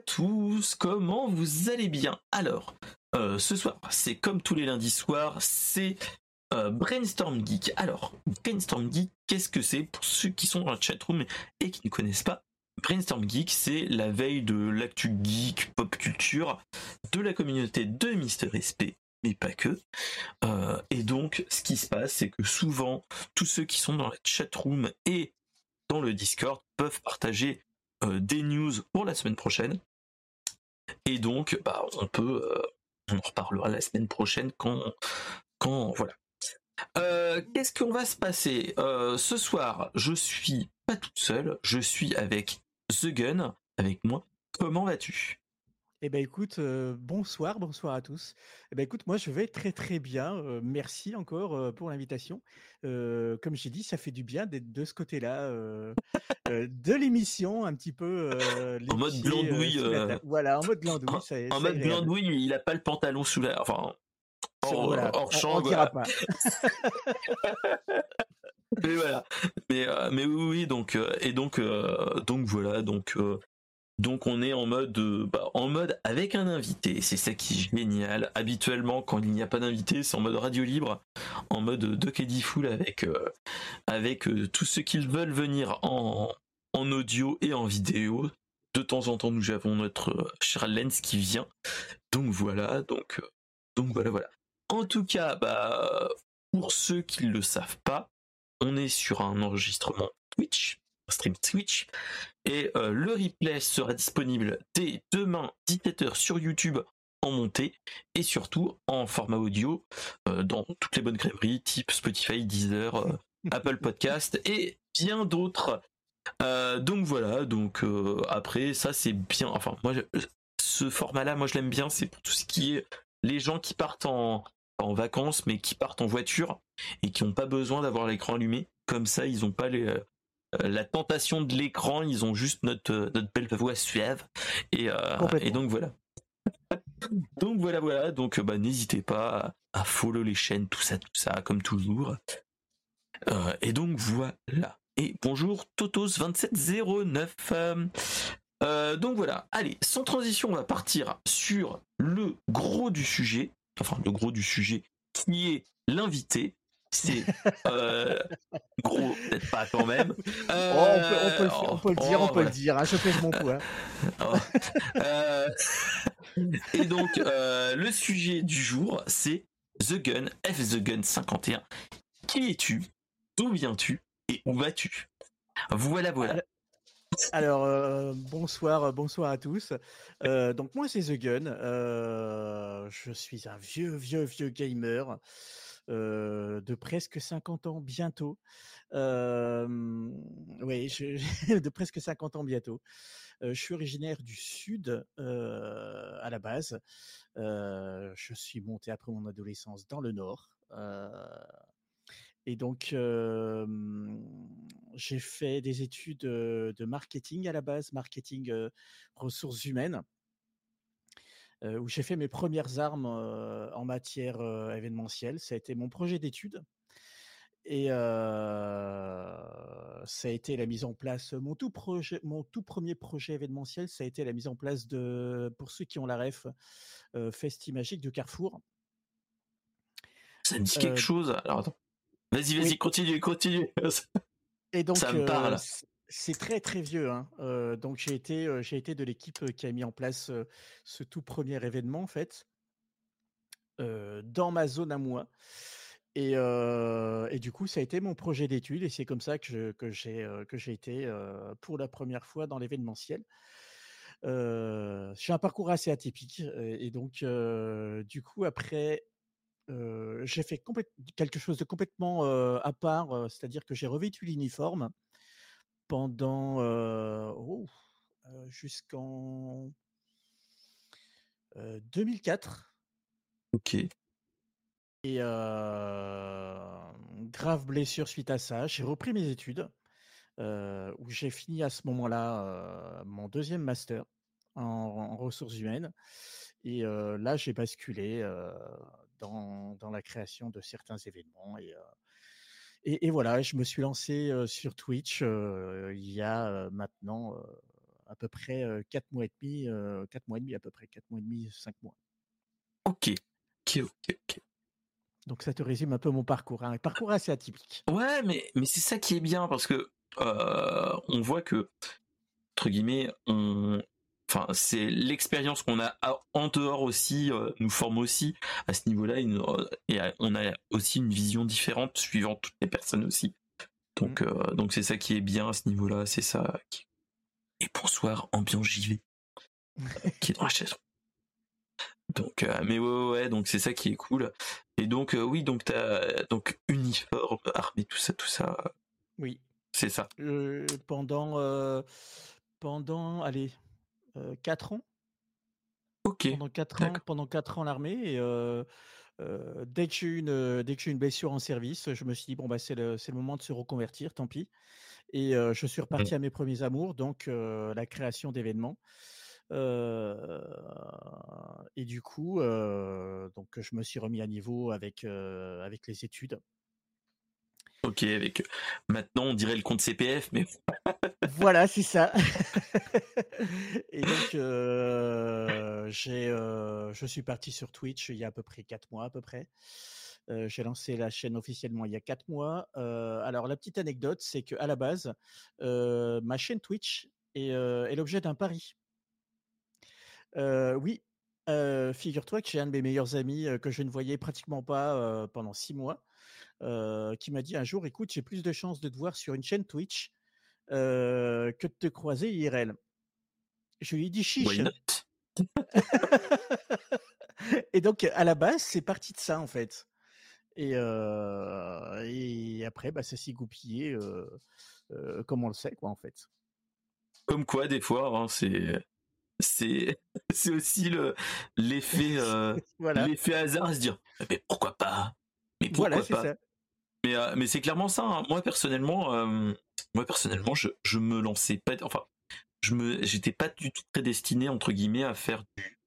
tous, comment vous allez bien? Alors, euh, ce soir, c'est comme tous les lundis soirs, c'est euh, Brainstorm Geek. Alors, Brainstorm Geek, qu'est-ce que c'est? Pour ceux qui sont dans la chatroom et qui ne connaissent pas Brainstorm Geek, c'est la veille de l'actu geek, pop culture, de la communauté de Mister SP, mais pas que. Euh, et donc, ce qui se passe, c'est que souvent, tous ceux qui sont dans la chatroom et dans le Discord peuvent partager des news pour la semaine prochaine. Et donc, bah, on peut, euh, on en reparlera la semaine prochaine quand, quand voilà. Euh, qu'est-ce qu'on va se passer? Ce soir, je suis pas toute seule, je suis avec The Gun, avec moi. Comment vas-tu? Eh ben écoute, bonsoir, bonsoir à tous. Eh ben écoute, moi je vais très très bien. merci encore pour l'invitation. comme j'ai dit, ça fait du bien d'être de ce côté-là de l'émission, un petit peu. en mode glandouille. voilà, en mode glandouille. en mode glandouille, il a pas le pantalon sous la. Enfin, hors, champ. On, dira pas. mais voilà. Mais, mais oui, oui, donc et donc donc voilà, donc donc on est en mode euh, bah, en mode avec un invité, c'est ça qui est génial. Habituellement quand il n'y a pas d'invité, c'est en mode radio libre, en mode Duck Eddie Full avec euh, avec euh, tous ceux qui veulent venir en, audio et en vidéo. De temps en temps, nous avons notre cher Lens qui vient. Donc voilà, donc voilà voilà. En tout cas, bah pour ceux qui ne le savent pas, on est sur un enregistrement Twitch stream Twitch. Et euh, le replay sera disponible dès demain 17h sur YouTube en montée et surtout en format audio euh, dans toutes les bonnes crèmeries type Spotify, Deezer, euh, Apple Podcast et bien d'autres. donc voilà, donc après ça c'est bien. Enfin moi ce format-là, moi je l'aime bien, c'est pour tout ce qui est les gens qui partent en, en vacances mais qui partent en voiture et qui n'ont pas besoin d'avoir l'écran allumé. Comme ça, ils n'ont pas les, la tentation de l'écran, ils ont juste notre, euh, notre belle voix suave. Et, euh, et donc voilà. donc voilà, voilà. Donc bah, n'hésitez pas à follow les chaînes, tout ça, tout ça, comme toujours. et donc voilà. Et bonjour Totos2709. donc voilà, allez, sans transition, on va partir sur le gros du sujet, enfin le gros du sujet, qui est l'invité c'est euh, gros, peut-être pas quand même. Euh, oh, on, peut, on, peut, on, peut, le dire, on peut le dire. Hein, je pèse mon poids. Oh, euh, et donc, le sujet du jour, c'est The Gun, F The Gun 51. Qui es-tu? D'où viens-tu? Et où vas-tu? Voilà, voilà. Alors, bonsoir, bonsoir à tous. donc moi c'est The Gun. je suis un vieux, vieux, vieux gamer de presque 50 ans bientôt. oui, de presque 50 ans bientôt. je suis originaire du sud à la base. je suis monté après mon adolescence dans le nord. et donc, j'ai fait des études de marketing à la base, marketing ressources humaines où j'ai fait mes premières armes en matière événementielle. Ça a été mon projet d'études. Et ça a été la mise en place, mon tout, projet, mon tout premier projet événementiel, ça a été la mise en place de, pour ceux qui ont la ref, Festimagique de Carrefour. Ça me dit quelque chose. Alors attends. Vas-y, vas-y, continue, continue. Et donc, ça me parle. C'est très très vieux. Hein. donc j'ai été, j'ai été de l'équipe qui a mis en place ce tout premier événement en fait, dans ma zone à moi. Et, et, du coup, ça a été mon projet d'étude et c'est comme ça que, j'ai que j'ai été pour la première fois dans l'événementiel. j'ai un parcours assez atypique et, donc du coup après j'ai fait quelque chose de complètement à part, c'est-à-dire que j'ai revêtu l'uniforme pendant oh, jusqu'en 2004. Ok. Et grave blessure suite à ça, j'ai repris mes études, où j'ai fini à ce moment-là mon deuxième master en, ressources humaines. Et là, j'ai basculé dans, dans, la création de certains événements. Et, et, voilà, je me suis lancé sur Twitch il y a maintenant à peu près 4 mois et demi, 4 mois et demi à peu près, 4 mois et demi, 5 mois. Ok, ok, ok, ok. Donc ça te résume un peu mon parcours, hein. un parcours assez atypique. Ouais, mais, mais c'est ça qui est bien parce que on voit que, entre guillemets, on, enfin c'est l'expérience qu'on a en dehors aussi nous forme aussi à ce niveau-là et on a aussi une vision différente suivant toutes les personnes aussi. Donc mmh. donc c'est ça qui est bien à ce niveau-là c'est ça et bonsoir ambiance JV qui est dans la chaise. Donc mais ouais, ouais donc c'est ça qui est cool. Et donc oui donc t'as donc uniforme armée tout ça tout ça oui. c'est ça. Pendant pendant allez 4 ans. Ok. Pendant 4 ans, pendant quatre ans l'armée et dès que j'ai eu une dès que j'ai une blessure en service, je me suis dit bon bah c'est le c'est le moment de se reconvertir, tant pis. Et je suis reparti mmh. à mes premiers amours, donc la création d'événements. et du coup, donc je me suis remis à niveau avec avec les études. Ok, avec maintenant on dirait le compte CPF, mais voilà, c'est ça. et donc j'ai, je suis parti sur Twitch il y a à peu près quatre mois à peu près. j'ai lancé la chaîne officiellement il y a quatre mois. alors la petite anecdote, c'est que à la base, ma chaîne Twitch est, est l'objet d'un pari. oui, figure-toi que j'ai un de mes meilleurs amis que je ne voyais pratiquement pas pendant six mois qui m'a dit un jour, écoute, j'ai plus de chances de te voir sur une chaîne Twitch que de te croiser IRL. Je lui ai dit chiche. et donc, à la base, c'est parti de ça, en fait. Et, et après, bah, ça s'est goupillé comme on le sait, quoi, en fait. Comme quoi, des fois, hein, c'est c'est c'est aussi le l'effet l'effet hasard à se dire mais pourquoi pas? Mais pourquoi pas? ça. Euh, mais, c'est clairement ça. Hein. Moi personnellement, euh, moi personnellement, je, me lançais pas. Enfin, je j'étais pas du tout prédestiné entre guillemets à faire du,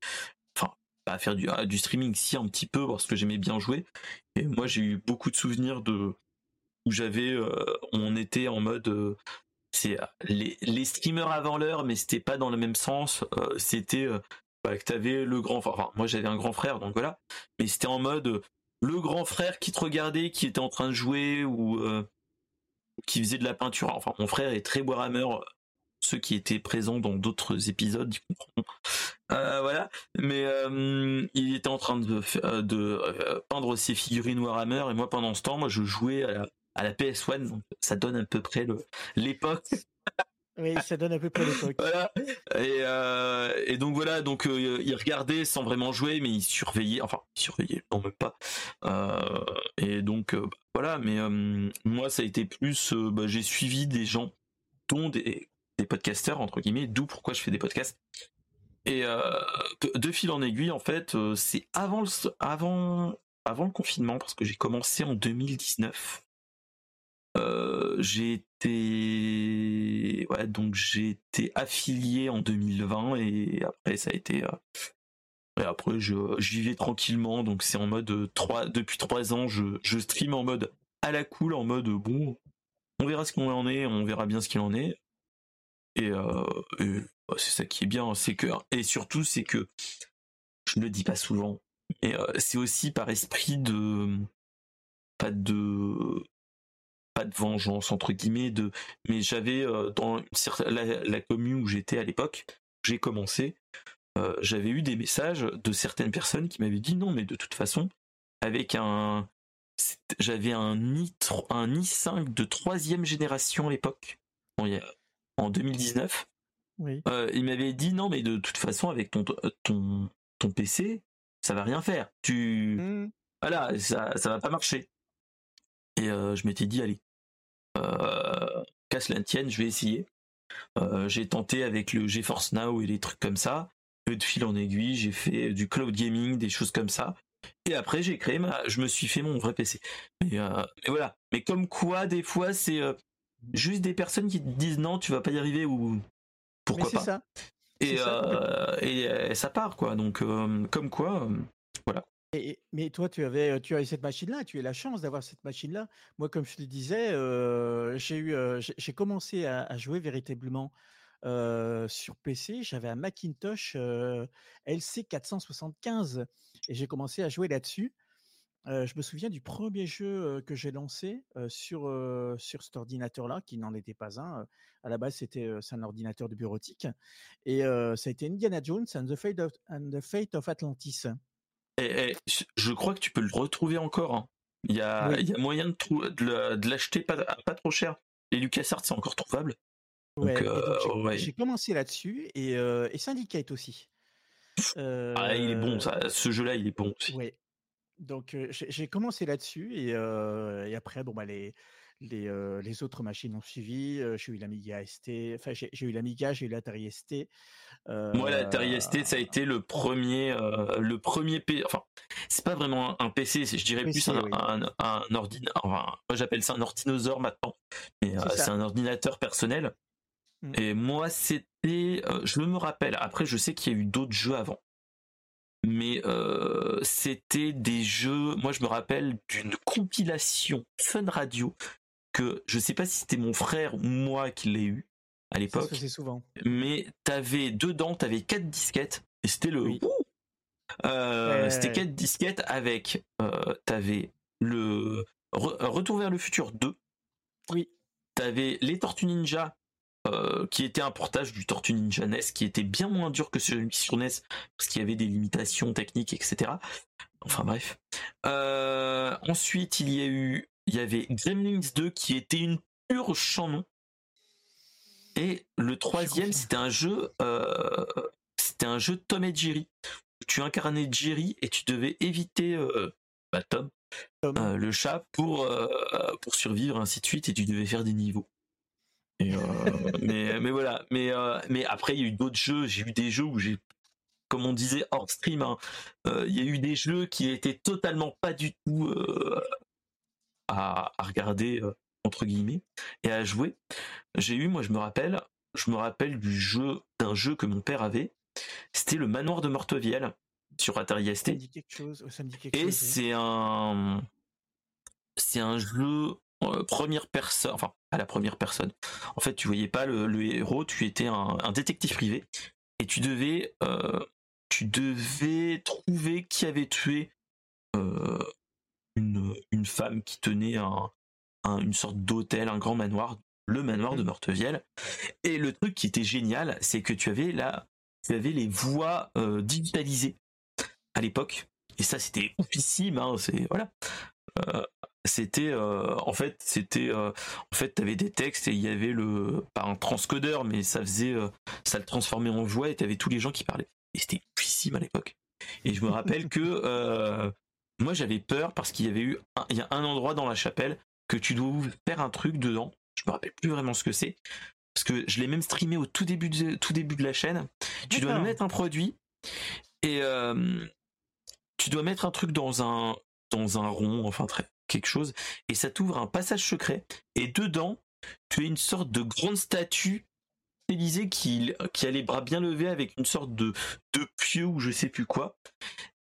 enfin, à faire du, du streaming si un petit peu parce que j'aimais bien jouer. Et moi, j'ai eu beaucoup de souvenirs de où j'avais, euh, on était en mode, c'est les, les streamers avant l'heure, mais c'était pas dans le même sens. c'était bah, que t'avais le grand, enfin, moi j'avais un grand frère, donc voilà. Mais c'était en mode le grand frère qui te regardait, qui était en train de jouer ou euh, qui faisait de la peinture. Enfin, mon frère est très Warhammer. Ceux qui étaient présents dans d'autres épisodes, ils comprendront. Euh, voilà. Mais euh, il était en train de, peindre ses figurines Warhammer et moi pendant ce temps, moi je jouais à la, PS1. Donc ça donne à peu près l'époque oui, ça donne un peu près l'époque. voilà. Et, euh, et, donc voilà, donc euh, il regardait sans vraiment jouer, mais il surveillait, enfin il surveillait, non même pas. Euh, et donc bah, voilà, mais moi ça a été plus, bah, j'ai suivi des gens, dont des, des podcasteurs entre guillemets, d'où pourquoi je fais des podcasts. Et de fil en aiguille, en fait, c'est avant le confinement, parce que j'ai commencé en 2019. Euh, j'ai été ouais donc j'ai été affilié en 2020 et après ça a été euh, et après je, vivais tranquillement. Donc c'est en mode 3 euh, depuis trois ans je, je stream en mode à la cool en mode bon on verra ce qu'on en est on verra bien ce qu'il en est. Et, bah, c'est ça qui est bien c'est que et surtout c'est que je ne le dis pas souvent et c'est aussi par esprit de pas de de vengeance entre guillemets de mais j'avais euh, dans la, commune où j'étais à l'époque j'ai commencé euh, j'avais eu des messages de certaines personnes qui m'avaient dit non mais de toute façon avec un j'avais un i un i5 de troisième génération à l'époque en 2019 oui. Euh, il m'avait dit non mais de toute façon avec ton ton ton PC ça va rien faire tu mmh. voilà ça ça va pas marcher et je m'étais dit allez euh, casse la tienne, je vais essayer. Euh, j'ai tenté avec le GeForce Now et les trucs comme ça. peu de fil en aiguille, j'ai fait du cloud gaming, des choses comme ça. Et après, j'ai créé ma, je me suis fait mon vrai PC. Et, euh, voilà. Mais comme quoi, des fois, c'est juste des personnes qui te disent non, tu vas pas y arriver ou pourquoi pas. Ça. Et, et, ça part quoi. Donc comme quoi, voilà mais toi, tu avais, tu avais cette machine-là, tu as la chance d'avoir cette machine-là. Moi, comme je te disais, j'ai eu, j'ai commencé à, jouer véritablement sur PC, j'avais un Macintosh LC 475 et j'ai commencé à jouer là-dessus. je me souviens du premier jeu que j'ai lancé sur, sur cet ordinateur-là, qui n'en était pas un. À la base, c'était un ordinateur de bureautique. Et ça a été Indiana Jones and the Fate of, the Fate of Atlantis. Et, je crois que tu peux le retrouver encore. Hein. Il, y a, il y a moyen de, de l'acheter pas, pas trop cher. Les LucasArts, c'est encore trouvable. Ouais, j'ai commencé là-dessus et, et Syndicate aussi. Ah, il est bon, ça, ce jeu-là, il est bon aussi. Ouais. Donc j'ai commencé là-dessus et, et, après, bon, bah, les, les, les autres machines ont suivi. j'ai eu l'Amiga ST, enfin j'ai eu l'Amiga, j'ai eu l'Atari ST. Moi, l'Atari ST, ça a été le premier, le premier PC. Enfin, c'est pas vraiment un PC, je dirais plus un, un, ordinateur. Enfin, moi, j'appelle ça un ordinosaure maintenant, mais c'est un ordinateur personnel. Mmh. Et moi, c'était, je me rappelle. Après, je sais qu'il y a eu d'autres jeux avant mais c'était des jeux. Moi, je me rappelle d'une compilation Fun Radio que je sais pas si c'était mon frère ou moi qui l'ai eu à l'époque. C'est souvent. Mais t'avais dedans, t'avais quatre disquettes et c'était le. Euh, c'était quatre disquettes avec. Euh, t'avais le Retour vers le futur 2. Oui. T'avais les Tortues Ninja euh, qui était un portage du Tortue Ninja NES, qui était bien moins dur que celui sur NES, parce qu'il y avait des limitations techniques, etc. Enfin bref. Euh, ensuite, il y a eu, il y avait Gremlins 2, qui était une pure chanon. Et le troisième, c'était un jeu, euh, c'était un jeu Tom et Jerry. Tu incarnais Jerry et tu devais éviter bah, Tom, le chat, pour pour survivre, ainsi de suite, et tu devais faire des niveaux. Euh, mais, mais voilà. Mais, euh, mais après, il y a eu d'autres jeux. J'ai eu des jeux où j'ai, comme on disait hors stream, hein, euh, il y a eu des jeux qui étaient totalement pas du tout à, à, regarder entre guillemets et à jouer. J'ai eu, moi, je me rappelle, je me rappelle du jeu d'un jeu que mon père avait. C'était le Manoir de Mortevielle sur Atari ST. et c'est un, c'est un jeu première personne, enfin à la première personne. En fait, tu voyais pas le, héros, tu étais un, détective privé et tu devais, euh, tu devais trouver qui avait tué euh, une, femme qui tenait un, une sorte d'hôtel, un grand manoir, le manoir de mmh. Mortevielle. Et le truc qui était génial, c'est que tu avais là, tu avais les voix euh, digitalisées à l'époque. Et ça, c'était oufissime. Hein, c'est voilà c'était euh, en fait c'était euh, en fait t'avais des textes et il y avait le pas un transcodeur mais ça faisait euh, ça le transformait en voix et t'avais tous les gens qui parlaient et c'était puissime à l'époque et je me rappelle que moi j'avais peur parce qu'il y avait eu il y a un endroit dans la chapelle que tu dois faire un truc dedans. Je me rappelle plus vraiment ce que c'est. Parce que je l'ai même streamé au tout début de, tout début de la chaîne. Tu dois mettre un produit et tu dois mettre un truc dans un dans un rond enfin très quelque chose, et ça t'ouvre un passage secret, et dedans, tu as une sorte de grande statue Élysée qui, qui a les bras bien levés avec une sorte de, de pieu ou je sais plus quoi.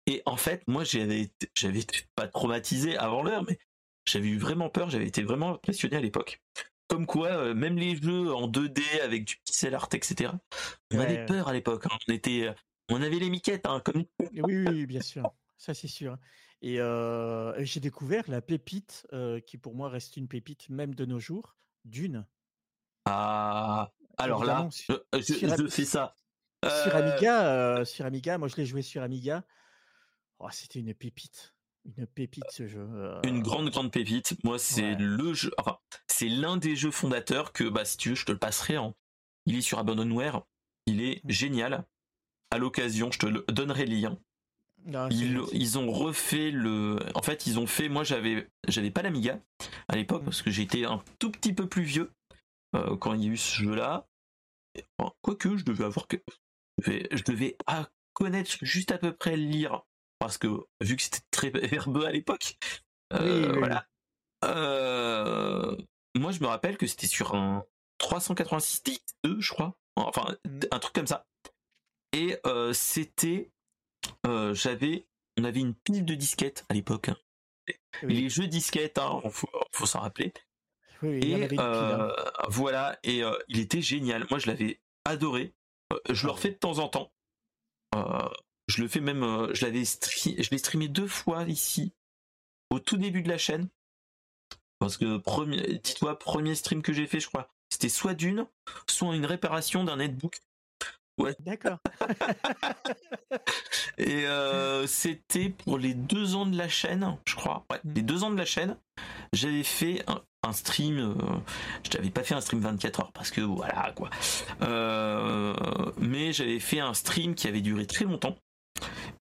Et en fait, moi, j'avais, j'avais pas traumatisé avant l'heure, mais j'avais eu vraiment peur, j'avais été vraiment impressionné à l'époque. Comme quoi, euh, même les jeux en 2D avec du pixel art, etc. On avait peur à l'époque. Hein. On était, on avait les miquettes, hein, comme. Oui, oui, bien sûr. Ça, c'est sûr. Et j'ai découvert la pépite, qui pour moi reste une pépite même de nos jours, Dune. Ah, alors là, je, fais ça. Sur Amiga, sur Amiga, moi je l'ai joué sur Amiga. Oh, c'était une pépite. Une pépite ce jeu. Une grande, grande pépite. Moi, c'est le jeu. Enfin, c'est l'un des jeux fondateurs que, bah, si tu veux, je te le passerai. Il est sur Abandonware. Il est mmh. génial. À l'occasion, je te le donnerai le lien. Ah, ils, ont refait le. En fait, ils ont fait. Moi, j'avais, j'avais pas l'Amiga à l'époque parce que j'étais un tout petit peu plus vieux euh, quand il y a eu ce jeu-là. quoique, je devais avoir que. Je devais, connaître juste à peu près lire parce que vu que c'était très verbeux à l'époque. Euh, voilà. Euh, moi, je me rappelle que c'était sur un 386 2 je crois. Enfin, mmh. un truc comme ça. Et c'était euh, j'avais, on avait une pile de disquettes à l'époque. Hein. Les jeux disquettes, hein, faut, faut s'en rappeler. et hein. voilà, et il était génial. Moi, je l'avais, adoré. je le refais de temps en temps. Je le fais même, je l'avais je l'ai streamé deux fois ici, au tout début de la chaîne. Parce que premier, dis-toi, premier stream que j'ai fait, je crois, c'était soit d'une, soit une réparation d'un netbook. Ouais. D'accord. et euh, c'était pour les deux ans de la chaîne, je crois. Ouais, les deux ans de la chaîne, j'avais fait un, stream. Euh, je n'avais pas fait un stream 24 heures parce que voilà quoi. Euh, mais j'avais fait un stream qui avait duré très longtemps.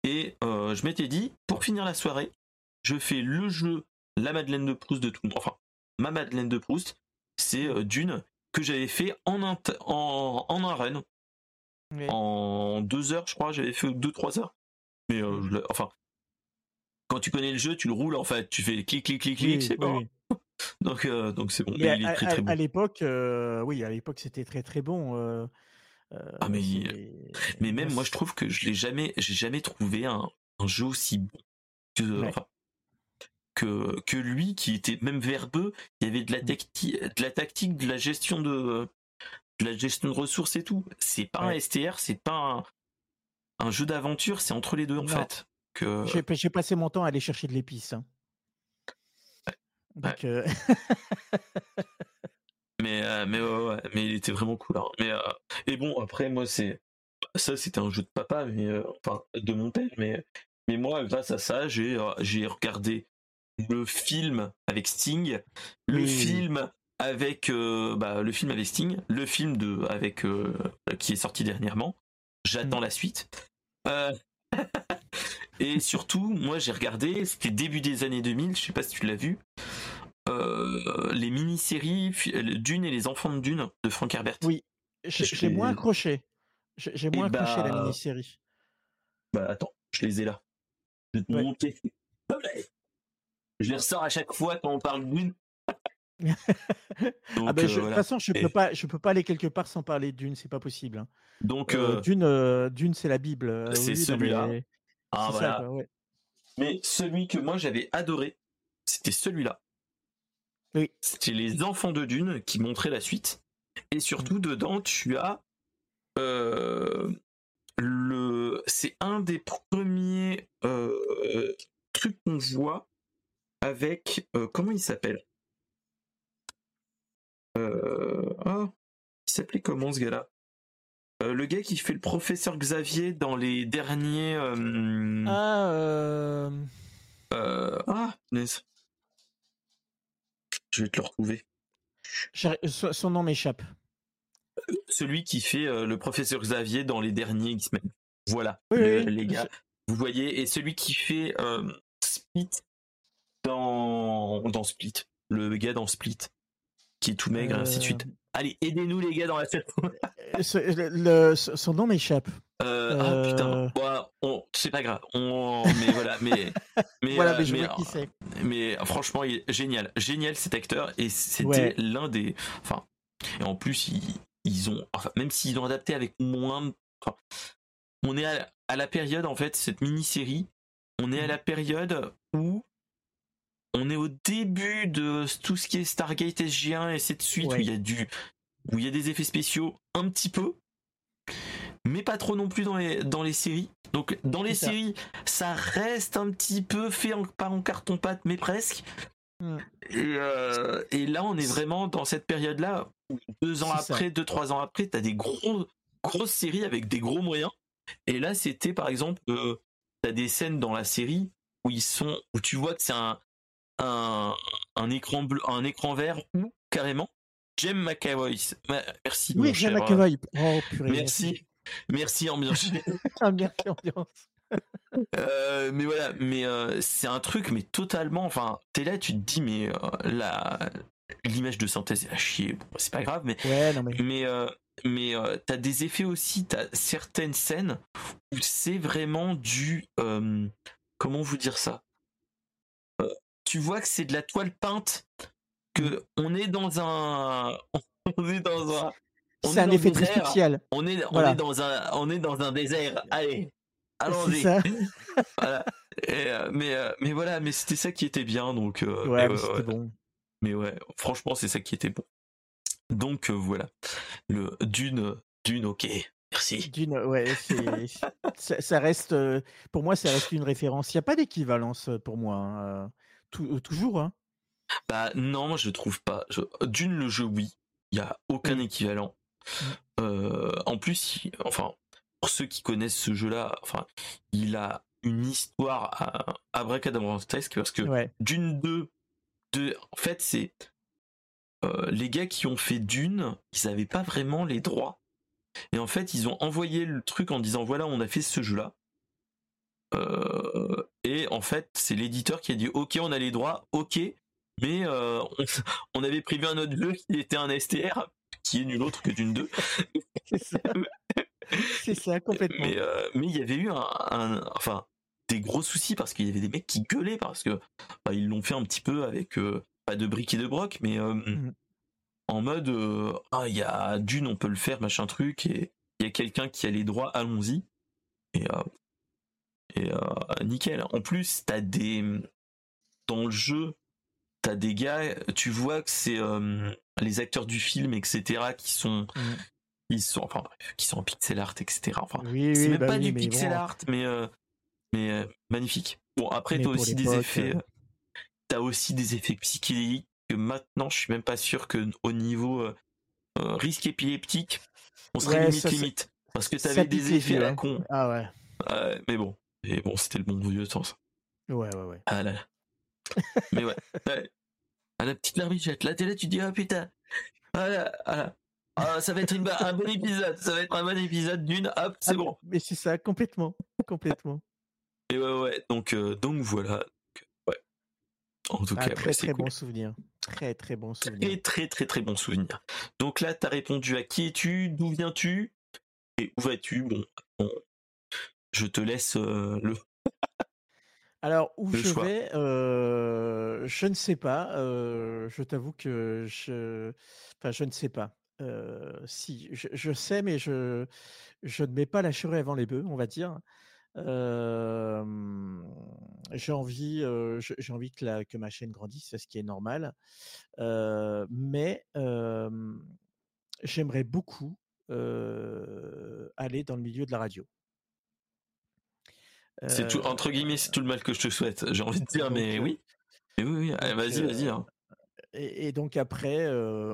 Et je m'étais dit, pour finir la soirée, je fais le jeu La Madeleine de Proust de tout le monde. Enfin, ma Madeleine de Proust, c'est Dune que j'avais fait en un, en, en un run en deux heures, je crois, j'avais fait deux, trois heures. Mais euh, enfin, quand tu connais le jeu, tu le roules en fait, tu fais clic, clic, clic, clic, c'est bon. donc, euh, donc c'est bon. Mais il est très, très bon. À l'époque, euh, oui, à l'époque, c'était très, très bon. Ah mais, mais même moi, je trouve que je l'ai jamais, j'ai jamais trouvé un, un, jeu aussi bon que, que, que lui, qui était même verbeux. Il y avait de la, mmh. de la tactique, de la gestion de, la gestion de ressources et tout. C'est pas un STR, c'est pas un, jeu d'aventure, c'est entre les deux en fait. Que... J'ai passé mon temps à aller chercher de l'épice. Hein. Euh, mais euh, mais mais il était vraiment cool. Hein. Mais euh, et bon après moi c'est ça c'était un jeu de papa mais enfin de mon père mais mais moi grâce à ça j'ai j'ai regardé le film avec Sting, le film avec euh, bah, le film avec Sting, le film de avec euh, qui est sorti dernièrement. J'attends mm. la suite. Euh, et surtout, moi j'ai regardé, c'était début des années 2000, je sais pas si tu l'as vu, les mini-séries Dune et les enfants de Dune de Frank Herbert. Oui, j'ai moins accroché. J'ai moins accroché la mini-série. Bah attends, je les ai là. Je vais te. Je les ressors à chaque fois quand on parle d'une. ah ben, de toute façon, je peux pas, je peux pas aller quelque part sans parler d'une, c'est pas possible. Hein. Donc d'une, d'une, c'est la Bible. c'est celui-là. Ah, voilà. Mais celui que moi j'avais adoré, c'était celui-là. Oui. C'était les enfants de Dune qui montraient la suite. Et surtout mmh. dedans, tu as le, c'est un des premiers trucs qu'on voit avec comment il s'appelle? Euh, ah, il s'appelait comment ce gars-là? Euh, le gars qui fait le professeur Xavier dans les derniers. Euh, ah. Euh... Je vais te le retrouver. Son nom m'échappe. Celui qui fait le professeur Xavier dans les derniers X-Men. Voilà, les gars. Vous voyez, et celui qui fait Split dans dans Split, le gars dans Split qui est tout maigre, et ainsi de suite. Euh. Allez, aidez-nous les gars dans la chat. Euh, son nom m'échappe. Euh, ah putain, c'est pas grave. mais voilà, mais mais voilà, mais, je mais, qui mais franchement, il est génial, génial cet acteur et c'était l'un des, enfin, et en plus ils, ont, enfin, même s'ils ont adapté avec moins, de... on est à, à, la période en fait cette mini série, on est à la période où on est au début de tout ce qui est Stargate SG1 et cette suite où il y a du où il y a des effets spéciaux un petit peu mais pas trop non plus dans les dans les séries. Donc dans les séries, ça reste un petit peu fait en, pas en carton pâte mais presque. Hmm. Euh, et, là on est vraiment dans cette période là où deux ans après, deux trois ans après, tu as des gros grosses séries avec des gros moyens. Et là c'était par exemple euh, tu as des scènes dans la série où ils sont où tu vois que c'est un un, un écran bleu, un écran vert ou carrément Jem McAvoy. Merci. Oui, Jem McAvoy. Oh, merci. Merci ambiance. merci ambiance. euh, mais voilà, mais euh, c'est un truc, mais totalement. Enfin, t'es là, tu te dis, mais euh, la l'image de synthèse est à chier. c'est pas grave, mais ouais, non, mais mais, euh, mais t'as des effets aussi. T'as certaines scènes où c'est vraiment du comment vous dire ça? Tu vois que c'est de la toile peinte, que on est dans un, on est dans un, c'est un effet très spécial. On est, on est dans un, on est dans un désert. Allez, allons-y. voilà. Euh, mais, euh, mais voilà, mais c'était ça qui était bien, donc. Euh, ouais, mais c'était bon. Mais ouais, franchement, c'est ça qui était bon. Donc voilà, le Dune, Dune, ok. Merci. Dune, ouais, ça, reste, pour moi, ça reste une référence. Il n'y a pas d'équivalence pour moi, hein, toujours. Hein? Bah non, moi je trouve pas. Dune, le jeu, oui. Il n'y a aucun équivalent. Mmh. en plus, enfin, pour ceux qui connaissent ce jeu-là, enfin, il a une histoire à, abracadabrantesque parce que Dune 2, en fait, c'est les gars qui ont fait Dune, ils n'avaient pas vraiment les droits et en fait, ils ont envoyé le truc en disant voilà, on a fait ce jeu-là. Euh, et en fait, c'est l'éditeur qui a dit ok, on a les droits, ok, mais euh, on, avait prévu un autre jeu qui était un STR, qui est nul autre que d'une 2. c'est ça. complètement. Mais euh, mais il y avait eu un, enfin des gros soucis parce qu'il y avait des mecs qui gueulaient parce que bah, ils l'ont fait un petit peu avec pas de briques et de broc, mais mmh en mode euh, ah il y a Dune on peut le faire machin truc et il y a quelqu'un qui a les droits allons-y et et euh, nickel en plus t'as des dans le jeu t'as des gars tu vois que c'est les acteurs du film etc qui sont mmh. ils sont enfin qui sont en pixel art etc enfin c'est même bah pas du pixel art mais mais magnifique bon après t'as aussi des effets t'as aussi des effets psychédéliques que maintenant, je suis même pas sûr que au niveau euh, euh, risque épileptique, on serait limite limite. Parce que t'avais des effets à la con. Ah ouais. mais bon. Et bon, c'était le bon vieux sens. Ouais, ouais, ouais. Ah là là. mais ouais. À la petite larmichette. Là, t'es là, tu dis, ah putain. Ah là, ah Ah, ça va être une, un bon épisode. Ça va être un bon épisode d'une. Hop, c'est ah, bon. Mais c'est ça, complètement. Complètement. Et ouais, ouais. Donc, euh, donc voilà. En tout cas, très très bon souvenir. Très très bon souvenir. Très très très très bon souvenir. Donc là, tu as répondu à qui es-tu, d'où viens-tu? Et où vas-tu? Bon, je te laisse euh, le. Alors où je vais, euh, je ne sais pas. Euh, je t'avoue que je, enfin, je ne sais pas. si, je, je, sais, mais je, je ne mets pas la charrue avant les bœufs, on va dire j'ai envie, j'ai envie que, la, que ma chaîne grandisse, c'est ce qui est normal. mais j'aimerais beaucoup aller dans le milieu de la radio. C'est tout, entre guillemets, c'est tout le mal que je te souhaite, j'ai envie de dire, mais oui. Mais oui, oui, vas-y, vas-y. Hein et, donc après,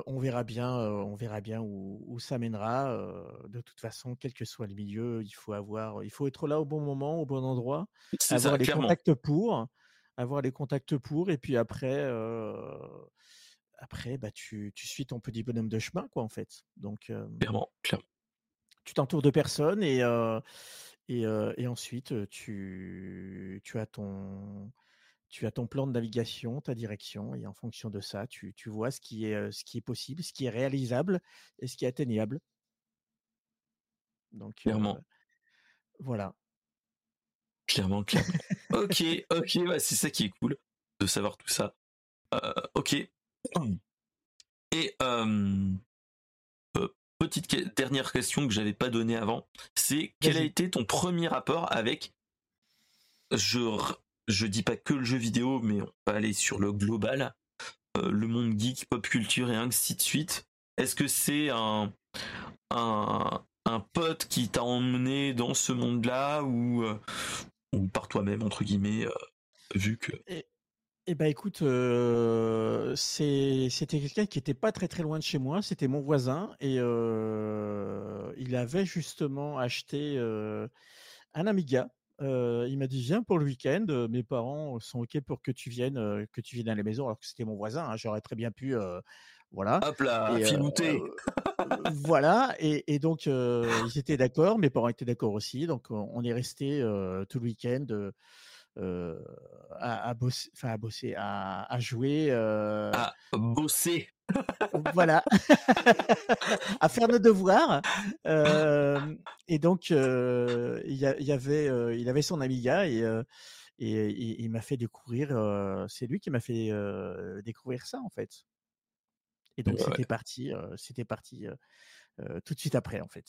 on verra bien, on verra bien où, ça mènera. de toute façon, quel que soit le milieu, il faut avoir, il faut être là au bon moment, au bon endroit, avoir les contacts pour, avoir les contacts pour, et puis après, après, bah tu, tu suis ton petit bonhomme de chemin, quoi, en fait. Donc clairement, clairement. Tu t'entoures de personnes et et, et ensuite tu, tu as ton tu as ton plan de navigation, ta direction, et en fonction de ça, tu, vois ce qui, est, ce qui est possible, ce qui est réalisable et ce qui est atteignable. Donc, clairement. voilà. Clairement, clairement. ok, ok, c'est ça qui est cool de savoir tout ça. ok. Et petite dernière question que j'avais pas donnée avant, c'est quel a été ton premier rapport avec je je dis pas que le jeu vidéo, mais on va aller sur le global, euh, le monde geek, pop culture et ainsi de suite. Est-ce que c'est un, un, pote qui t'a emmené dans ce monde-là ou, euh, ou par toi-même, entre guillemets, euh, vu que... eh ben écoute, c'était quelqu'un qui était pas très très loin de chez moi, c'était mon voisin et il avait justement acheté un Amiga il m'a dit viens pour le week-end. mes parents sont ok pour que tu viennes, que tu viennes à la maison, alors que c'était mon voisin. Hein, j'aurais très bien pu, voilà. Hop là, filouter. voilà. Et, donc ils étaient d'accord, mes parents étaient d'accord aussi. Donc on est resté tout le week-end. À, bosser, enfin à bosser, à, jouer. À bosser voilà, à faire nos devoirs. et donc, il y, avait, il avait son Amiga et, et, il m'a fait découvrir. c'est lui qui m'a fait découvrir ça en fait. Et donc c'était parti, c'était parti tout de suite après en fait.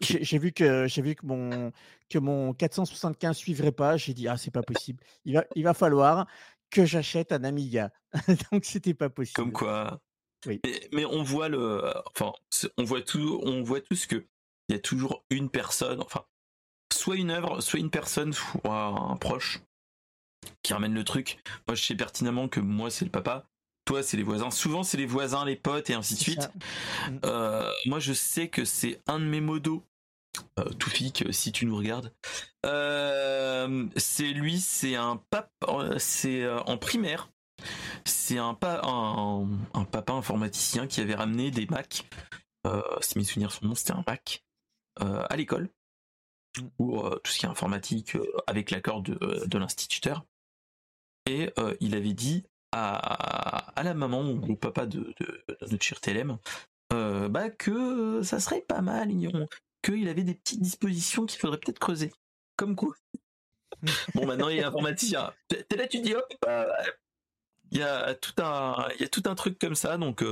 J'ai vu que j'ai vu que mon que mon 475 suivrait pas. J'ai dit ah c'est pas possible. Il va il va falloir que j'achète un Amiga. Donc c'était pas possible. Comme quoi. Mais, on voit le, enfin, on voit tout, on voit tout ce que il y a toujours une personne, enfin, soit une œuvre, soit une personne, soit un proche qui ramène le truc. Moi, je sais pertinemment que moi, c'est le papa. Toi, c'est les voisins. Souvent, c'est les voisins, les potes et ainsi de suite. Euh, moi, je sais que c'est un de mes modos. Euh, Toufik, si tu nous regardes. Euh, c'est lui, c'est un pape, c'est en primaire. C'est un, pa un, un, papa informaticien qui avait ramené des Macs. si mes souvenirs sont bons, c'était un Mac à l'école pour tout ce qui est informatique avec l'accord de, de l'instituteur. Et il avait dit à, à, la maman ou au papa de, de, de notre cher TLM bah, que ça serait pas mal, qu'il avait des petites dispositions qu'il faudrait peut-être creuser. Comme quoi. bon, maintenant il est informaticien. T'es là, tu dis hop, bah, il y a tout un, il y a tout un truc comme ça, donc,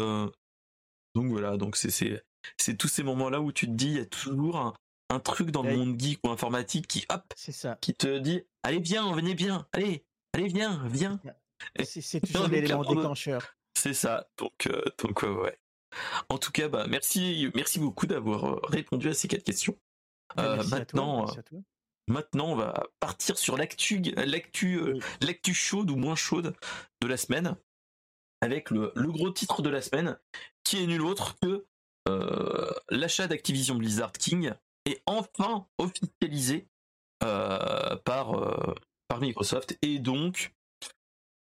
donc voilà, donc c'est, c'est, tous ces moments-là où tu te dis, il y a toujours un, un truc dans le monde geek ou informatique qui, hop, c'est ça, qui te dit, allez bien, venez bien, allez, allez viens, viens. C'est toujours l'élément déclencheur. C'est ça. Donc, euh, donc ouais. En tout cas, bah merci, merci beaucoup d'avoir euh, répondu à ces quatre questions. Bah, euh, maintenant, maintenant, on va partir sur l'actu, l'actu, l'actu chaude ou moins chaude de la semaine, avec le, le, gros titre de la semaine, qui est nul autre que l'achat d'Activision Blizzard King est enfin officialisé par par Microsoft et donc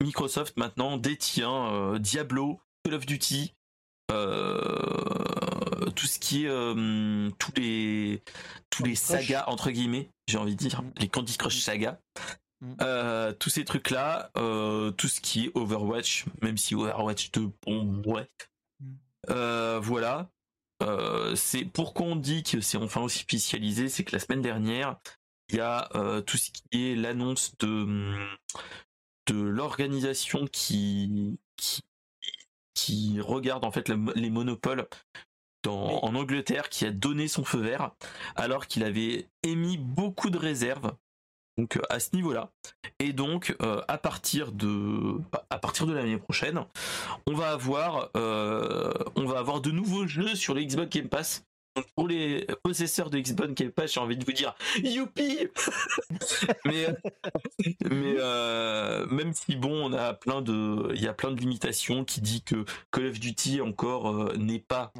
Microsoft maintenant détient euh, Diablo, Call of Duty, euh, tout ce qui est euh, tous les tous les sagas entre guillemets, j'ai envie de dire, mm. les Candy Crush mm. saga. Mm. tous ces trucs là, tout ce qui est Overwatch, même si Overwatch 2, bon ouais. voilà. c'est pourquoi on dit que c'est enfin aussi officialisé, c'est que la semaine dernière, il y a tout ce qui est l'annonce de de l'organisation qui, qui, regarde en fait les monopoles dans, en Angleterre qui a donné son feu vert alors qu'il avait émis beaucoup de réserves donc à ce niveau-là. Et donc euh, à partir de à partir de l'année prochaine on va avoir euh, on va avoir de nouveaux jeux sur le Xbox Game Pass pour les possesseurs de Xbox Game Pass, j'ai envie de vous dire youpi. mais mais euh, même si bon, on a plein de, il y a plein de limitations qui dit que Call of Duty encore euh, n'est pas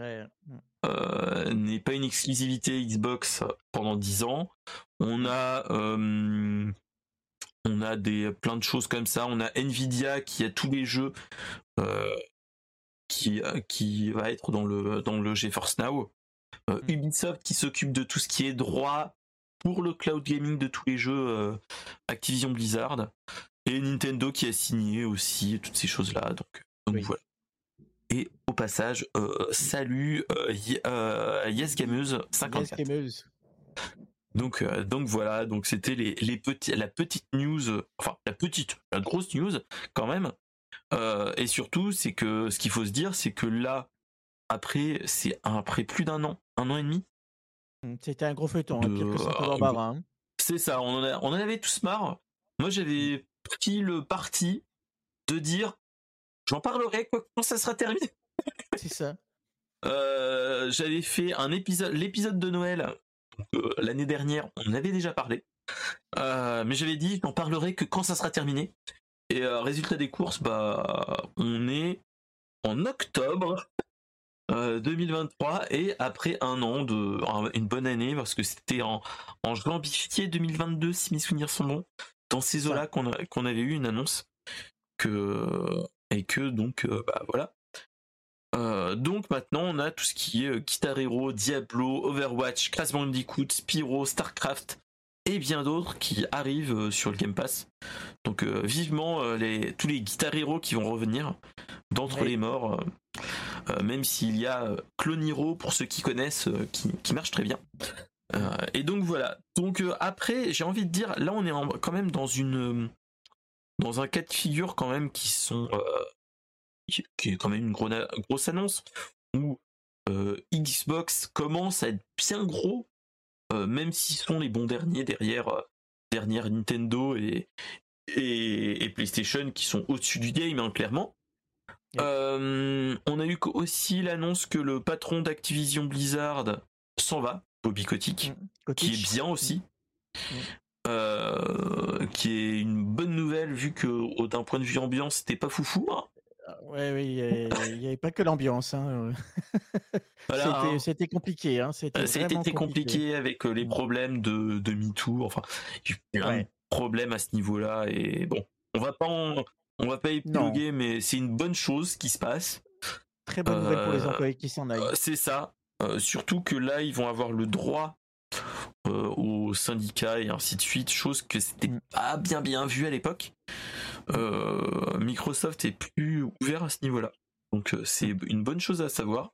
euh, n'est pas une exclusivité Xbox pendant 10 ans. On a on a des plein de choses comme ça. On a Nvidia qui a tous les jeux qui qui va être dans le dans le GeForce Now. Euh, mm. Ubisoft qui s'occupe de tout ce qui est droit pour le cloud gaming de tous les jeux euh, Activision Blizzard. Et Nintendo qui a signé aussi toutes ces choses là donc, voilà. Et au passage euh, salut Yes Gameuse 54 donc donc voilà donc c'était les, les petits la petite news enfin la petite la grosse news quand même. Et surtout c'est que ce qu'il faut se dire c'est que là après, c'est après plus d'un an, un an et demi. Mmh, c'était un gros feuilleton, hein, pire que ça hein. C'est ça, on en, on en avait tous marre. Moi, j'avais pris le parti de dire, j'en parlerai quand ça sera terminé. C'est ça. Euh, j'avais fait un épisode, l'épisode de Noël euh, l'année dernière, on en avait déjà parlé, euh, mais j'avais dit j'en parlerai que quand ça sera terminé. Et résultat des courses, bah, on est en octobre 2023 euh, et après un an de une bonne année parce que c'était en, en janvier 2022 si mes souvenirs sont bons dans ces eaux-là qu'on qu'on avait eu une annonce que et que donc euh, bah voilà. Euh, donc maintenant on a tout ce qui est Guitar Hero, Diablo, Overwatch, Crash Bandicoot, Spyro, Starcraft et bien d'autres qui arrivent sur le Game Pass. Donc vivement les, tous les Guitar Hero qui vont revenir d'entre les morts. Euh, même s'il y a euh, Cloniro pour ceux qui connaissent euh, qui, marche très bien. et donc voilà. Donc après, j'ai envie de dire, là on est quand même dans une dans un cas de figure quand même qui sont qui est quand même une grosse annonce où Xbox commence à être bien gros, même s'ils sont les bons derniers derrière derrière Nintendo et, et, PlayStation qui sont au-dessus du game hein, clairement. on a eu aussi l'annonce que le patron d'Activision Blizzard s'en va, Bobby Kotick, mmh. qui est bien aussi. Mmh. Euh, qui est une bonne nouvelle vu que d'un point de vue ambiance c'était pas foufou. Hein. Ouais, oui, il n'y avait pas que l'ambiance. Hein. Hein. c'était compliqué. Hein. C'était compliqué. compliqué avec euh, les mmh. problèmes de, de MeToo. Enfin, il y a un problème à ce niveau-là. Et bon, on va pas on va pas épiloguer, mais c'est une bonne chose qui se passe. Très bonne nouvelle pour les euh, employés qui s'en aillent. c'est ça. surtout que là, ils vont avoir le droit euh, aux syndicats et ainsi de suite, chose que c'était mm. pas bien bien vu à l'époque. Euh, Microsoft est plus ouvert à ce niveau-là. Donc euh, c'est une bonne chose à savoir.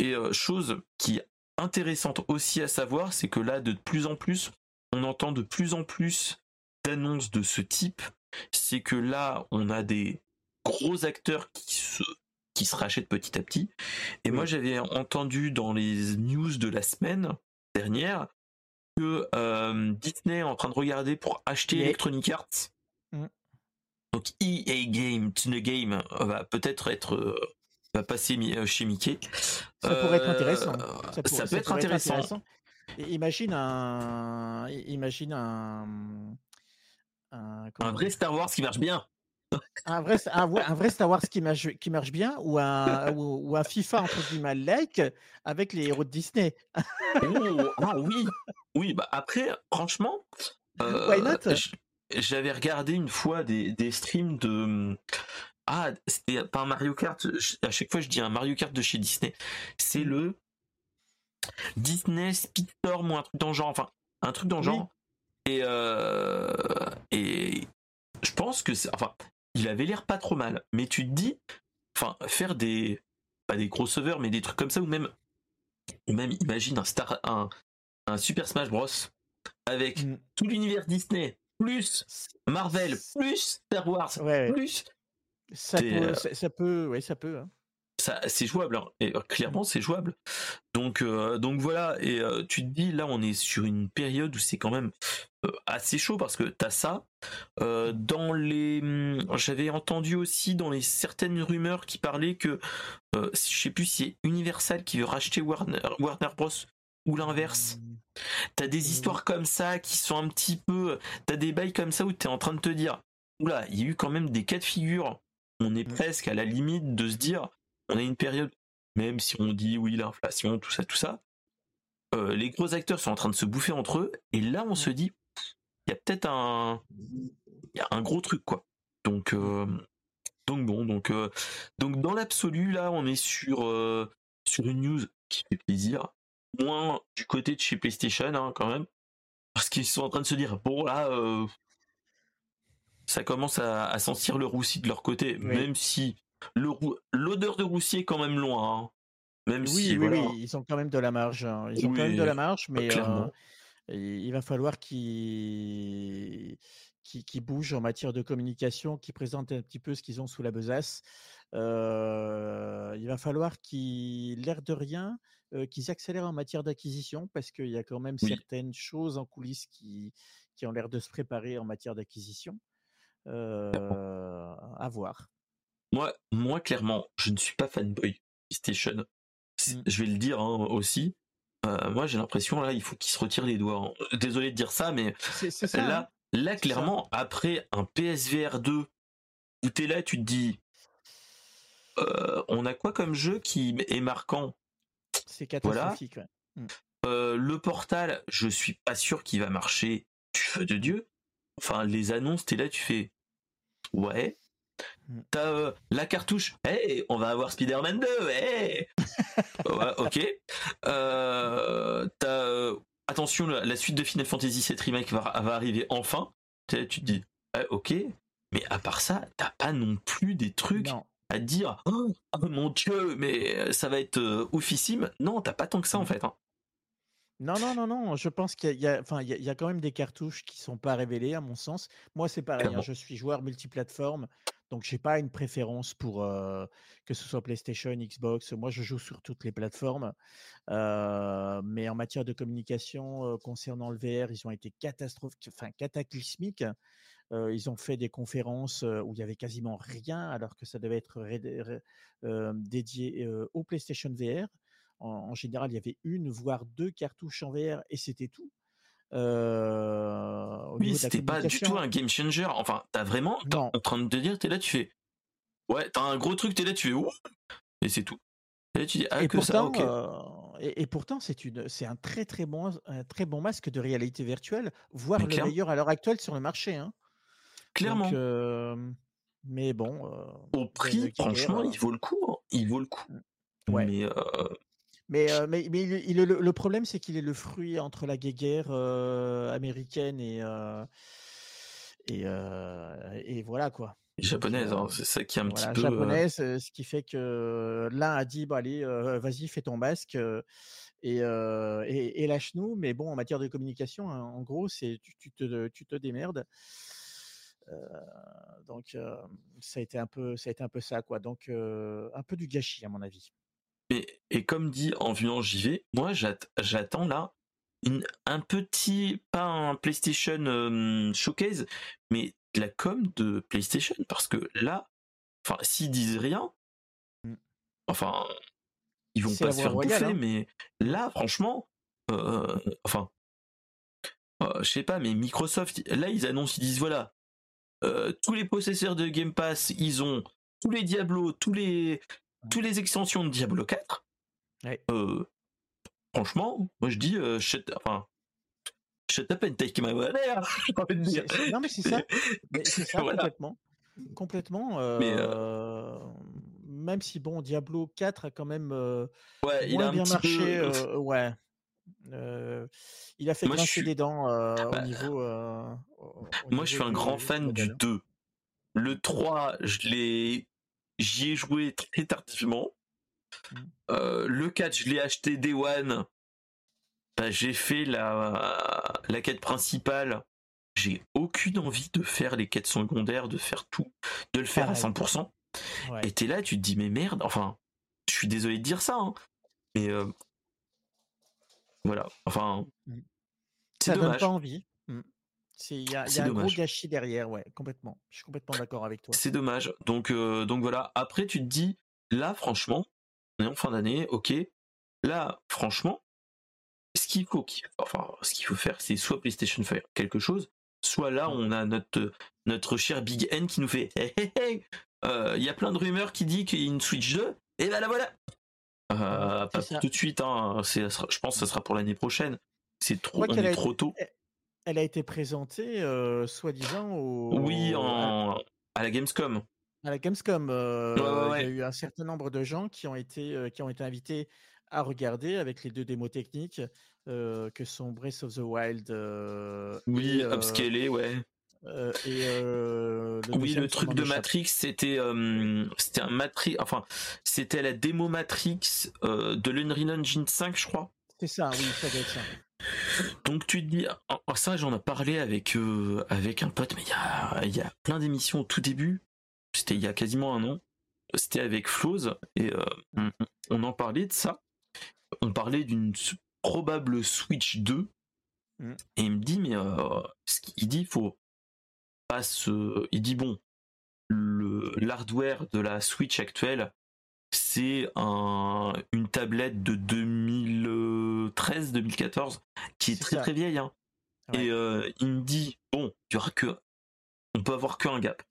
Et chose qui est intéressante aussi à savoir, c'est que là, de plus en plus, on entend de plus en plus d'annonces de ce type. C'est que là, on a des gros acteurs qui se qui se rachètent petit à petit. Et moi, j'avais entendu dans les news de la semaine dernière que euh, Disney est en train de regarder pour acheter Electronic Arts. Mm. Donc EA Game, to the Game va peut-être être, euh, va passer euh, chez Mickey. Ça pourrait être intéressant. Ça, peut être intéressant. Imagine un, imagine un, un, vrai Star Wars qui marche bien. Un vrai, un, vrai Star Wars qui marche, qui marche bien ou un, ou, un FIFA entre guillemets like avec les héros de Disney? oh, ah oui, oui. Bah après, franchement, euh, j'avais regardé une fois des, des streams de ah c'était pas un Mario Kart. À chaque fois, je dis un Mario Kart de chez Disney. C'est mmh. le Disney Speedstorm ou un truc dans le genre. Enfin, un truc dans le genre. Et, euh, et je pense que c'est. Enfin, il avait l'air pas trop mal. Mais tu te dis, enfin, faire des, pas des crossovers, mais des trucs comme ça, ou même, ou même imagine un Star, un, un Super Smash Bros. avec mm. tout l'univers Disney, plus Marvel, plus Star Wars, plus. Ça peut, ça, peut, ouais, ça peut. Hein c'est jouable hein. et euh, clairement c'est jouable donc euh, donc voilà et euh, tu te dis là on est sur une période où c'est quand même assez chaud parce que t'as ça dans les hum, j'avais entendu aussi dans les certaines rumeurs qui parlaient que je sais plus si c'est Universal qui veut racheter Warner, Warner Bros ou l'inverse mmh. t'as des mmh. histoires comme ça qui sont un petit peu t'as des bails comme ça où t'es en train de te dire oula il y a eu quand même des cas de figure on est mmh. presque à la limite de se dire on a une période, même si on dit oui, l'inflation, tout ça, tout ça, euh, les gros acteurs sont en train de se bouffer entre eux, et là on se dit, il y a peut-être un, y a un gros truc quoi. Donc, euh, donc bon, donc, euh, donc dans l'absolu là, on est sur sur une news qui fait plaisir, moins du côté de chez PlayStation hein, quand même, parce qu'ils sont en train de se dire bon là, ça commence à, sentir le roussi de leur côté, même si l'odeur de roussier est quand même loin. Hein. Même oui, si, oui, oui, ils ont quand même de la marge. Hein. Ils ont quand même de la marge, mais euh, il va falloir qu'ils qui, bougent en matière de communication, qui présentent un petit peu ce qu'ils ont sous la besace. Euh, il va falloir qu'ils, l'air de rien, euh, qu'ils accélèrent en matière d'acquisition, parce qu'il y a quand même certaines choses en coulisses qui, qui ont l'air de se préparer en matière d'acquisition. à voir. Moi, moi, clairement, je ne suis pas fanboy PlayStation. Mmh. Je vais le dire hein, aussi. Euh, moi, j'ai l'impression là, il faut qu'il se retire les doigts. Hein. Désolé de dire ça, mais là, hein. là, clairement, après un PSVR 2, où t'es là, tu te dis, euh, on a quoi comme jeu qui est marquant? C'est catastrophique. Mmh. Euh, le Portal, je suis pas sûr qu'il va marcher du feu de Dieu. Enfin, les annonces, t'es là, tu fais, ouais. Mm. T'as euh, la cartouche, hey, on va avoir Spider-Man 2, hey ok. Euh, t'as, euh, attention, la, suite de Final Fantasy VII Remake va, arriver enfin. Tu te dis, ok, mais à part ça, t'as pas non plus des trucs à dire, oh, oh, mon dieu, mais ça va être oufissime. Non, t'as pas tant que ça en mm. fait. Hein. Non, non, non, non. Je pense qu'il y a, enfin, il y a, quand même des cartouches qui sont pas révélées, à mon sens. Moi, c'est pareil. Hein, je suis joueur multiplateforme. Donc, j'ai pas une préférence pour que ce soit PlayStation, Xbox. Moi, je joue sur toutes les plateformes. mais en matière de communication concernant le VR, ils ont été catastrophiques, enfin cataclysmiques. ils ont fait des conférences où il y avait quasiment rien, alors que ça devait être dédié au PlayStation VR. En, général, il y avait une voire deux cartouches en VR et c'était tout. Oui, c'était pas du tout un game changer. Enfin, t'as vraiment, en train de te dire, t'es là, tu fais, ouais, t'as un gros truc, t'es là, tu fais, ouh, et c'est tout. Et tu dis, ah, que pourtant, ça, et, pourtant, c'est une, c'est un très très bon, un très bon masque de réalité virtuelle, voire le meilleur à l'heure actuelle sur le marché. Hein. Clairement. mais bon. Au prix, franchement, il vaut le coup. Hein. Il vaut le coup. Ouais. Mais, mais, mais, mais il, le, problème, c'est qu'il est le fruit entre la guerre américaine et, et, et voilà quoi. Japonaise, hein, c'est ça qui est un petit peu. Japonaise, ce qui fait que l'un a dit, bah allez, vas-y, fais ton masque et, et, lâche-nous. Mais bon, en matière de communication, hein, en gros, c'est tu, te, tu te démerdes. donc ça a été un peu ça a été un peu ça quoi donc un peu du gâchis à mon avis et, et comme dit en violent JV moi j'attends là un petit pas un PlayStation showcase mais de la com de PlayStation parce que là enfin s'ils disent rien mmh. enfin ils vont pas se faire bouffer hein. mais là franchement enfin je sais pas mais Microsoft là ils annoncent ils disent voilà euh, tous les possesseurs de Game Pass, ils ont tous les Diablo, tous les, tous les extensions de Diablo 4. Euh, franchement, moi je dis, euh, shut, enfin, shut up and take my money, Non mais c'est ça, c'est ça complètement. Complètement. Mais même si bon, Diablo 4 a quand même ouais, il a bien marché, ouais. il a fait grincer des dents au bah, niveau. moi, je suis un grand fan du 2. Le 3, je l'ai, j'y ai joué très tardivement. Mmh. le 4, je l'ai acheté Day One. Bah, j'ai fait la, la quête principale. J'ai aucune envie de faire les quêtes secondaires, de faire tout, de le faire à 100%. Et t'es là, tu te dis, mais merde, enfin, je suis désolé de dire ça, hein, mais voilà, enfin. Mmh. Ça dommage. donne pas envie. Mmh. Il y a, y a un gros gâchis derrière, ouais, complètement. Je suis complètement d'accord avec toi. C'est dommage. Donc, donc voilà. Après, tu te dis, là, franchement, on est en fin d'année, ok. Là, franchement, ce qu'il faut, enfin, ce qu'il faut faire, c'est soit PlayStation faire quelque chose, soit là, mmh. on a notre notre cher Big N qui nous fait, il y a plein de rumeurs qui dit qu'il y a une Switch 2, et ben là voilà, euh, pas tout de suite, hein, je pense que ce sera pour l'année prochaine. C'est trop, on est trop tôt. Elle a été présentée, euh, soi-disant, au... Oui, en... à la Gamescom. À la Gamescom, euh, il y a eu un certain nombre de gens qui ont été, qui ont été invités à regarder avec les deux démos techniques que sont Breath of the Wild. oui, upscalé, ouais. Et le oui, le truc de Matrix, c'était c'était un Matrix, enfin c'était la démo Matrix de l'Unreal Engine 5, je crois. C'est ça, oui, ça doit être ça. Donc tu te dis, oh, ça j'en ai parlé avec avec un pote, mais il y a il y a plein d'émissions au tout début. C'était il y a quasiment un an. C'était avec Floz et on, en parlait de ça. On parlait d'une probable Switch 2 mm. et il me dit mais il dit faut il dit bon, le l'hardware de la Switch actuelle, c'est un, une tablette de 2013-2014 qui est, très très vieille. Hein. Et euh, il me dit bon, il y aura que, on peut avoir qu'un gap.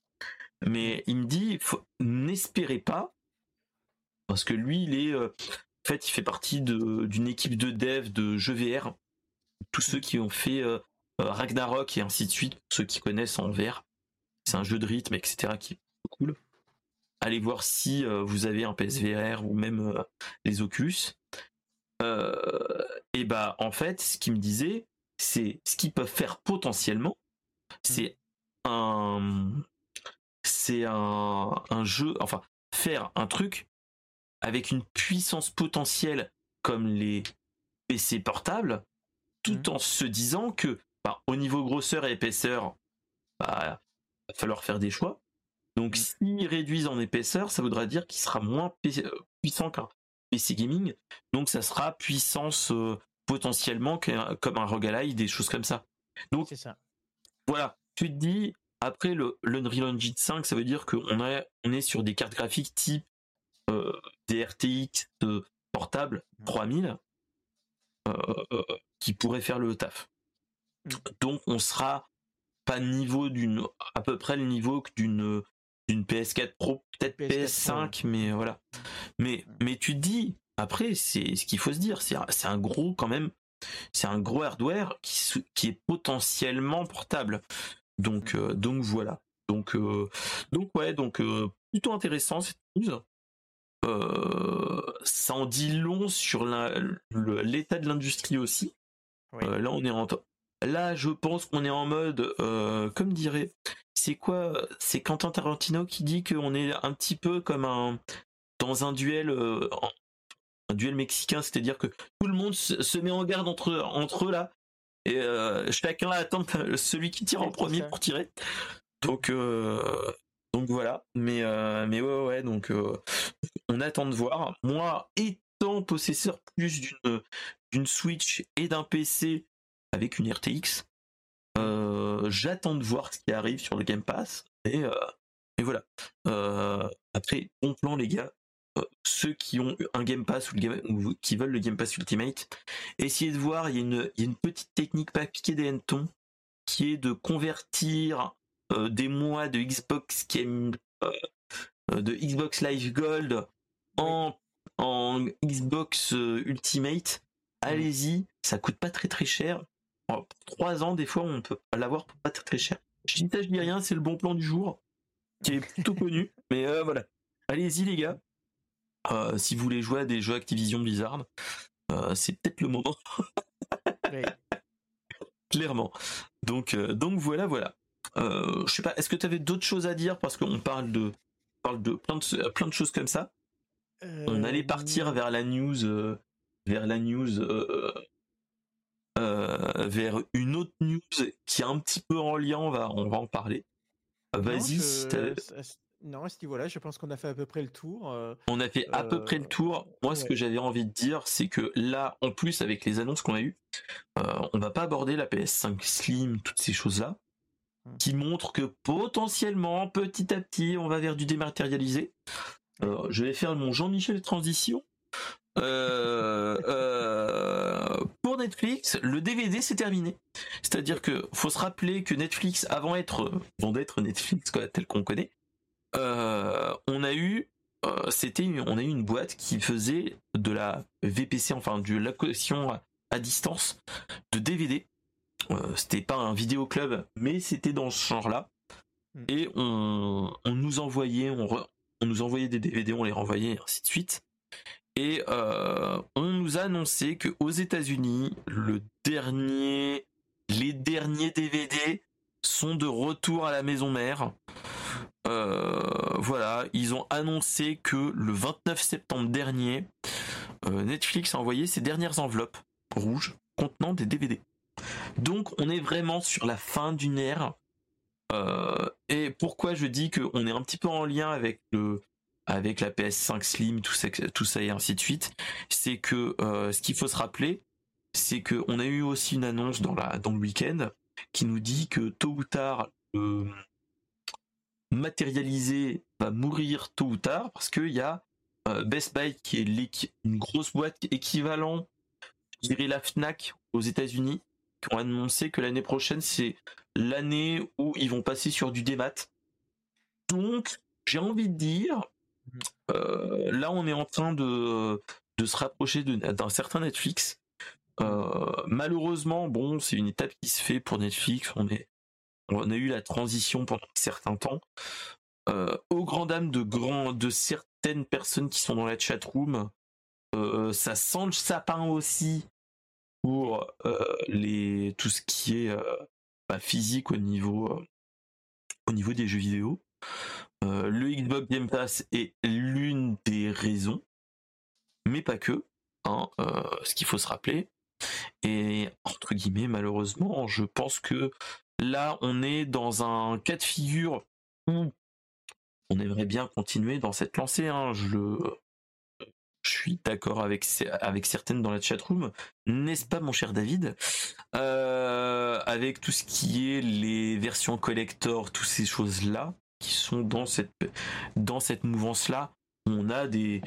Mais il me dit, n'espérez pas, parce que lui, il est, euh, en fait, il fait partie d'une équipe de dev de jeux VR. Tous ceux qui ont fait euh, Ragnarok et ainsi de suite, ceux qui connaissent en VR. C'est un jeu de rythme, etc. qui est cool. Allez voir si euh, vous avez un PSVR ou même euh, les Oculus. et bah en fait, ce qu'il me disait, c'est ce qu'ils peuvent faire potentiellement, c'est un c'est un, un jeu, enfin faire un truc avec une puissance potentielle comme les PC portables, tout mmh. en se disant que au niveau grosseur et épaisseur, bah, va falloir faire des choix. Donc, mm. s'ils réduisent en épaisseur, ça voudra dire qu'il sera moins euh, puissant qu'un PC gaming. Donc, ça sera puissance euh, potentiellement comme un Rogue des choses comme ça. Donc, ça. voilà, tu te dis, Après le l'Unreal Engine 5, ça veut dire qu'on on est sur des cartes graphiques type des RTX portables 3000 qui pourraient faire le taf. Mmh. Donc on sera pas niveau d'une à peu près le niveau d'une d'une PS4 Pro, peut-être PS5, mais voilà. Mais mais tu dis après c'est ce qu'il faut se dire, c'est c'est un gros quand même, c'est un gros hardware qui qui est potentiellement portable. Donc euh, donc voilà. Donc euh, donc ouais donc euh, plutôt intéressant cette news. ça en dit long sur l'état de l'industrie aussi. là on est en Là, je pense qu'on est en mode, euh, comme dirait, c'est quoi C'est Quentin Tarantino qui dit qu'on est un petit peu comme un dans un duel, euh, un duel mexicain, c'est-à-dire que tout le monde se, met en garde entre entre eux là, et euh, chacun attend celui qui tire en premier pour tirer. Donc donc voilà. Mais mais ouais ouais donc on attend de voir. Moi, étant possesseur plus d'une d'une Switch et d'un PC avec une RTX. Euh, j'attends de voir ce qui arrive sur le Game Pass. Et, euh, et voilà. Euh, après, bon plan les gars. ceux qui ont un Game Pass ou, le game, ou qui veulent le Game Pass Ultimate, essayez de voir, il y a une, il y a une petite technique pas piquer des hannetons qui est de convertir des mois de Xbox Game, de Xbox Live Gold en, en Xbox Ultimate. Allez-y, ça coûte pas très très cher. 3 ans, des fois, on peut l'avoir pour pas très, très cher. Je dis ça, je dis rien, c'est le bon plan du jour, qui est plutôt connu. Mais euh, voilà. Allez-y, les gars. Euh, si vous voulez jouer à des jeux Activision Blizzard, euh, c'est peut-être le moment. Clairement. Donc, donc voilà, voilà. je sais pas, est-ce que tu avais d'autres choses à dire? Parce qu'on parle de, parle de plein de plein de choses comme ça. On allait partir vers la news, vers la news vers une autre news qui est un petit peu en lien, on va, on va en parler. Vas-y. Non, à ce niveau-là, je pense qu'on a fait à peu près le tour. Euh, on a fait à peu près le euh, tour. Moi, ce que j'avais envie de dire, c'est que là, en plus, avec les annonces qu'on a eues, on va pas aborder la PS5 Slim, toutes ces choses-là, hmm. qui montrent que potentiellement, petit à petit, on va vers du dématérialisé. je vais faire mon Jean-Michel transition. Euh, euh, pour Netflix, le DVD c'est terminé. C'est-à-dire que faut se rappeler que Netflix, avant être, avant d'être Netflix tel qu'on connaît, euh, on a eu, c'était, on a eu une boîte qui faisait de la VPC, enfin de location à, distance de DVD. c'était pas un vidéo club, mais c'était dans ce genre-là. Hmm. Et on, nous envoyait, on, on nous envoyait des DVD, on les renvoyait, et ainsi de suite. Et euh, on nous a annoncé que aux États-Unis, les derniers DVD sont de retour à la maison mère. Euh, voilà, ils ont annoncé que le 29 septembre dernier, euh, Netflix a envoyé ses dernières enveloppes rouges contenant des DVD. Donc on est vraiment sur la fin d'une ère. et pourquoi je dis qu'on est un petit peu en lien avec le, avec la PS5 Slim, tout ça, et ainsi de suite, c'est que euh, ce qu'il faut se rappeler, c'est que on a eu aussi une annonce dans le week-end qui nous dit que tôt ou tard le matérialisé va mourir tôt ou tard parce qu'il y a euh, Best Buy qui est une grosse boîte équivalent, je dirais la Fnac aux États-Unis, qui ont annoncé que l'année prochaine c'est l'année où ils vont passer sur du démat. Donc j'ai envie de dire, euh, là, on est en train de, de se rapprocher d'un certain Netflix. Euh, malheureusement, bon, c'est une étape qui se fait pour Netflix. On est, on a eu la transition pendant un certain temps. Euh, au grand dam de grand, de certaines personnes qui sont dans la chat room, ça sent le sapin aussi pour les tout ce qui est bah, physique au niveau au niveau des jeux vidéo. Euh, le Xbox Game Pass est l'une des raisons, mais pas que. Hein, euh, ce qu'il faut se rappeler. Et entre guillemets, malheureusement, je pense que là, on est dans un cas de figure où on aimerait bien continuer dans cette lancée. Hein, je suis d'accord avec, avec certaines dans la chatroom, n'est-ce pas mon cher David? Euh, Avec tout ce qui est les versions collector, toutes ces choses-là, qui sont dans cette, dans cette mouvance-là, on a des,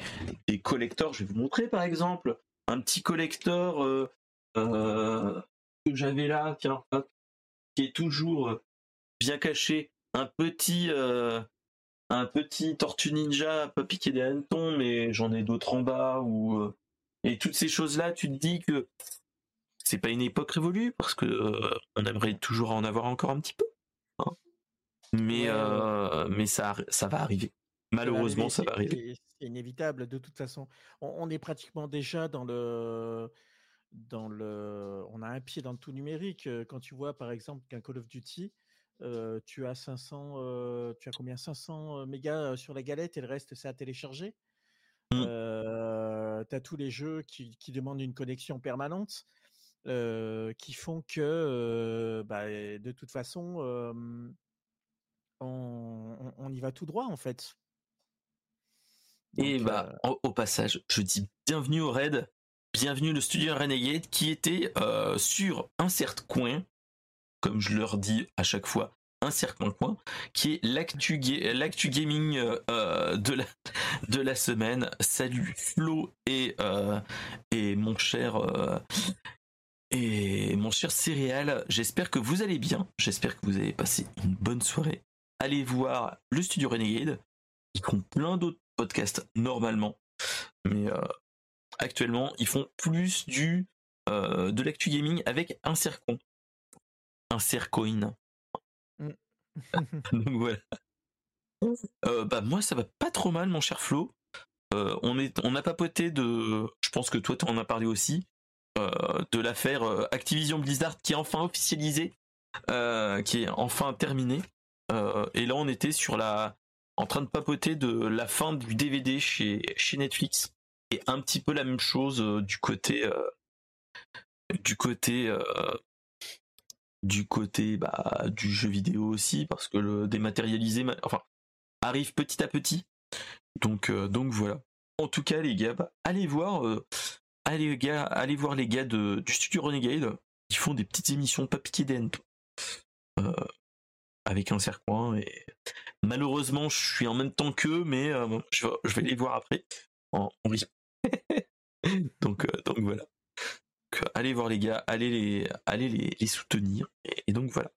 des collectors, je vais vous montrer par exemple, un petit collector euh, euh, que j'avais là, tiens, qui est toujours bien caché, un petit un petit Tortue Ninja pas piqué des hannetons, mais j'en ai d'autres en bas ou euh, et toutes ces choses là, tu te dis que c'est pas une époque révolue parce que euh, on aimerait toujours en avoir encore un petit peu, hein. Mais euh, mais ça ça va arriver. Malheureusement, ça va arriver. C'est inévitable de toute façon. On, est pratiquement déjà dans le dans le. On a un pied dans le tout numérique. Quand tu vois par exemple qu'un Call of Duty tu as 500, tu as combien 500 mégas sur la galette et le reste c'est à télécharger. Mmh. tu as tous les jeux qui, demandent une connexion permanente, qui font que bah, de toute façon on, y va tout droit en fait. et bah au, passage, je dis bienvenue au raid, bienvenue le studio Renegade qui était sur un certain coin comme je leur dis à chaque fois, un cercle en coin, qui est l'actu, gaming euh, euh, de, la, de la semaine. Salut Flo et, euh, et mon cher et mon cher céréal. J'espère que vous allez bien. J'espère que vous avez passé une bonne soirée. Allez voir le studio Renegade. Ils font plein d'autres podcasts normalement, mais actuellement ils font plus du de l'actu gaming avec un cercle un Sercoin. Mm. Donc voilà. Euh, bah moi ça va pas trop mal mon cher Flo. Euh, on est on a papoté de je pense que toi tu en as parlé aussi euh, de l'affaire Activision Blizzard qui est enfin officialisée qui est enfin terminée et là on était sur la en train de papoter de la fin du DVD chez chez Netflix et un petit peu la même chose du côté du côté du côté bah, du jeu vidéo aussi, parce que le dématérialisé arrive petit à petit. Donc, euh, voilà. En tout cas, les gars, bah, allez voir, euh, gars, allez voir les gars de, du studio Renegade. Ils font des petites émissions pas piquées euh, avec un sercoin. Et malheureusement, je suis en même temps qu'eux, mais je, vais les voir après. En, donc, donc voilà allez voir les gars, allez les, allez les, soutenir. Et, donc voilà.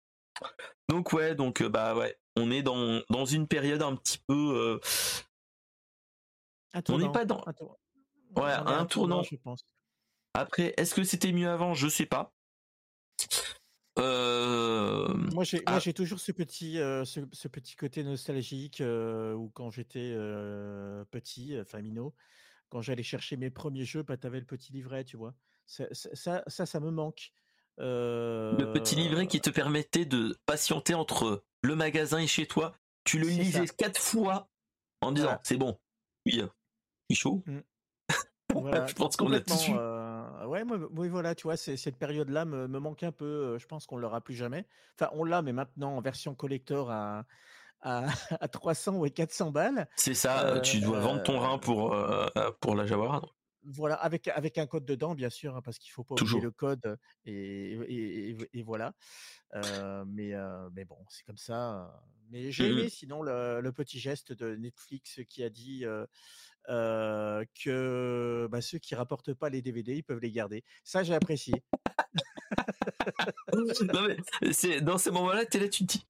Donc ouais, donc euh, bah ouais, on est dans, dans une période un petit peu. Euh, on n'est pas dans. Ouais, un, tournant. je pense. Après, est-ce que c'était mieux avant? Je sais pas. Euh, moi, j'ai, ah. toujours ce petit, ce, petit côté nostalgique où quand j'étais petit, enfin minot, quand j'allais chercher mes premiers jeux, bah, t'avais le petit livret, tu vois. Ça, ça, ça, me manque. Le petit livret qui te permettait de patienter entre le magasin et chez toi. Tu le lisais quatre fois en disant c'est bon. Oui, il chaud. Mmh. je pense qu'on l'a dessus? Euh, ouais, oui, voilà, tu vois, cette période-là me, me, manque un peu. Je pense qu'on l'aura plus jamais. Enfin, on l'a, mais maintenant en version collector à, à, 300 ou 400 balles. C'est ça, tu dois vendre ton rein pour, pour la Jaguar. Voilà, avec, avec un code dedans, bien sûr, hein, parce qu'il faut pas oublier le code et, et, voilà. mais, mais bon, c'est comme ça. Mais j'ai mmh aimé sinon le, petit geste de Netflix qui a dit que bah, ceux qui rapportent pas les DVD, ils peuvent les garder. Ça, j'ai apprécié. non, mais c'est, dans ces moments-là, tu es là, tu te dis,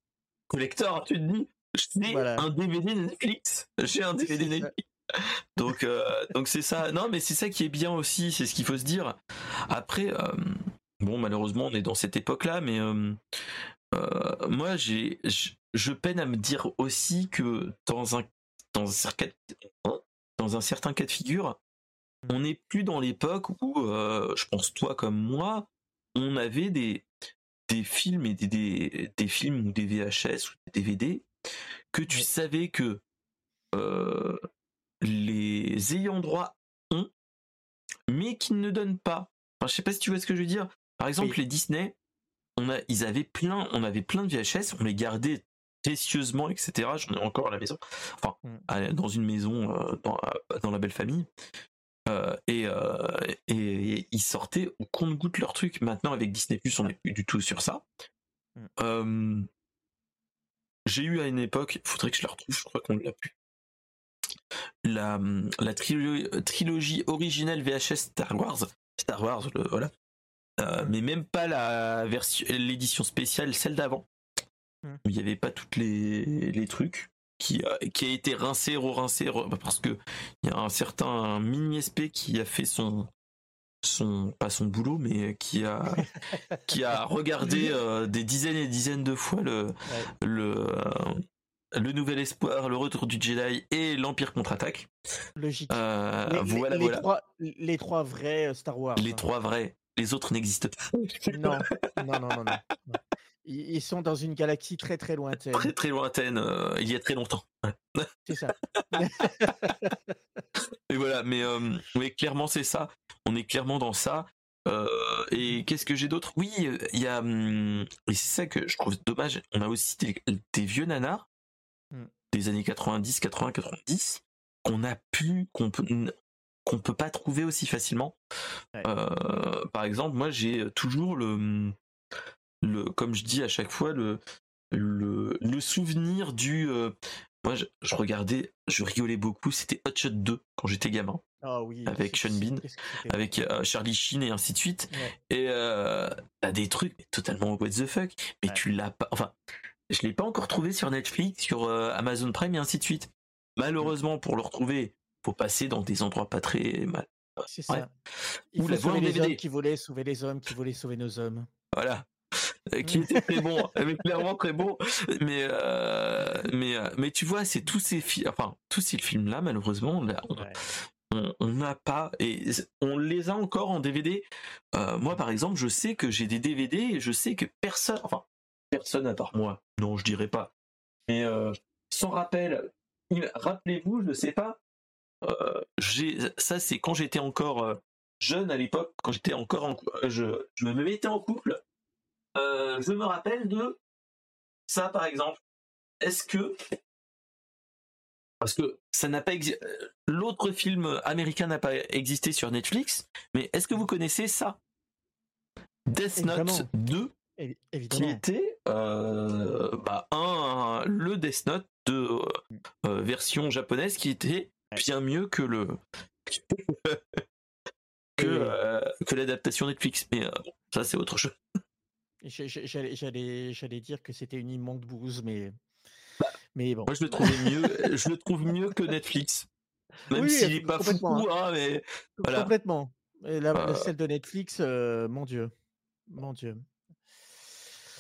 collector, tu te dis, j'ai un DVD Netflix. J'ai un DVD Netflix donc euh, donc c'est ça. Non, mais c'est ça qui est bien aussi, c'est ce qu'il faut se dire. Après, euh, bon, malheureusement, on est dans cette époque-là, mais euh, moi, j'ai, je peine à me dire aussi que dans un dans un certain dans un certain cas de figure, on n'est plus dans l'époque où, je pense toi comme moi, on avait des des films et des, des, des films ou des VHS ou des DVD que tu savais que les ayants droit ont, mais qui ne donnent pas. Enfin, je sais pas si tu vois ce que je veux dire. Par exemple, les Disney, on a, ils avaient plein, on avait plein de VHS, on les gardait précieusement, etc. J'en ai encore à la maison, enfin, mm. dans une maison, euh, dans, dans, la belle famille. et, et, ils sortaient au compte-goutte leur truc. Maintenant, avec Disney Plus, on n'est plus du tout sur ça. Mm. J'ai eu à une époque, il faudrait que je la retrouve, je crois qu'on ne l'a plus. La, la trilogie originelle VHS Star Wars, Star Wars, voilà. Mais même pas la version, l'édition spéciale, celle d'avant. Mm. Où il n'y avait pas toutes les, les trucs qui a, qui a été rincé, re-rincé, bah, parce que il y a un certain mini SP qui a fait son son pas son boulot mais qui a qui a regardé euh, des dizaines et dizaines de fois le le euh, le nouvel espoir, le retour du Jedi et l'Empire contre-attaque. Logique. Euh, les, voilà, les, Trois, les trois vrais Star Wars. Les trois vrais. Les autres n'existent pas. non, non, non, non. non. Ils sont dans une galaxie très très lointaine. Très très lointaine, euh, il y a très longtemps. C'est ça. et voilà, mais, euh, clairement c'est ça. On est clairement dans ça. Euh, et qu'est-ce que j'ai d'autre? Oui, il y a. Hum, et c'est ça que je trouve dommage. On a aussi des, vieux nanars hmm. des années 90, 80, 90 qu'on a pu, qu'on peut, qu'on peut pas trouver aussi facilement. par exemple, moi j'ai toujours le hum, le, comme je dis à chaque fois, le, le, le souvenir du. Euh, moi, je, regardais, je rigolais beaucoup. C'était Hot Shot 2 quand j'étais gamin. Ah oui, avec Sean Bean, avec euh, Charlie Sheen et ainsi de suite. Et euh, t'as des trucs totalement what the fuck, mais tu l'as pas. Enfin, je l'ai pas encore trouvé sur Netflix, sur Amazon Prime et ainsi de suite. Malheureusement, pour le retrouver, faut passer dans des endroits pas très mal. C'est ça. Il faut sauver les hommes qui voulaient sauver les hommes qui voulaient sauver nos hommes. Voilà. Euh, qui était très bon, mais clairement très bon. Mais euh, mais euh, mais tu vois, c'est tous ces films, enfin tous ces films là, malheureusement, on n'a pas et on les a encore en DVD. moi, par exemple, je sais que j'ai des DVD et je sais que personne, enfin personne à part moi, non, je dirais pas. Mais sans rappel, rappelez-vous, je ne sais pas. j'ai ça, c'est quand j'étais encore jeune à l'époque, quand j'étais encore en, je, je me mettais en couple euh, je me rappelle de ça par exemple. Est-ce que parce que ça n'a pas euh, l'autre film américain n'a pas existé sur Netflix, mais est-ce que vous connaissez ça? Death Note 2 qui était euh, bah, un, le Death Note de version japonaise qui était bien mieux que le que, que l'adaptation Netflix. Mais ça c'est autre chose. J'allais dire que c'était une immonde bouse, mais, bah, mais bon. Moi, je le trouvais mieux. je le trouve mieux que Netflix. Même s'il n'est pas fou, hein. hein, mais voilà. Complètement. Et la, euh celle de Netflix, euh, mon Dieu, mon Dieu.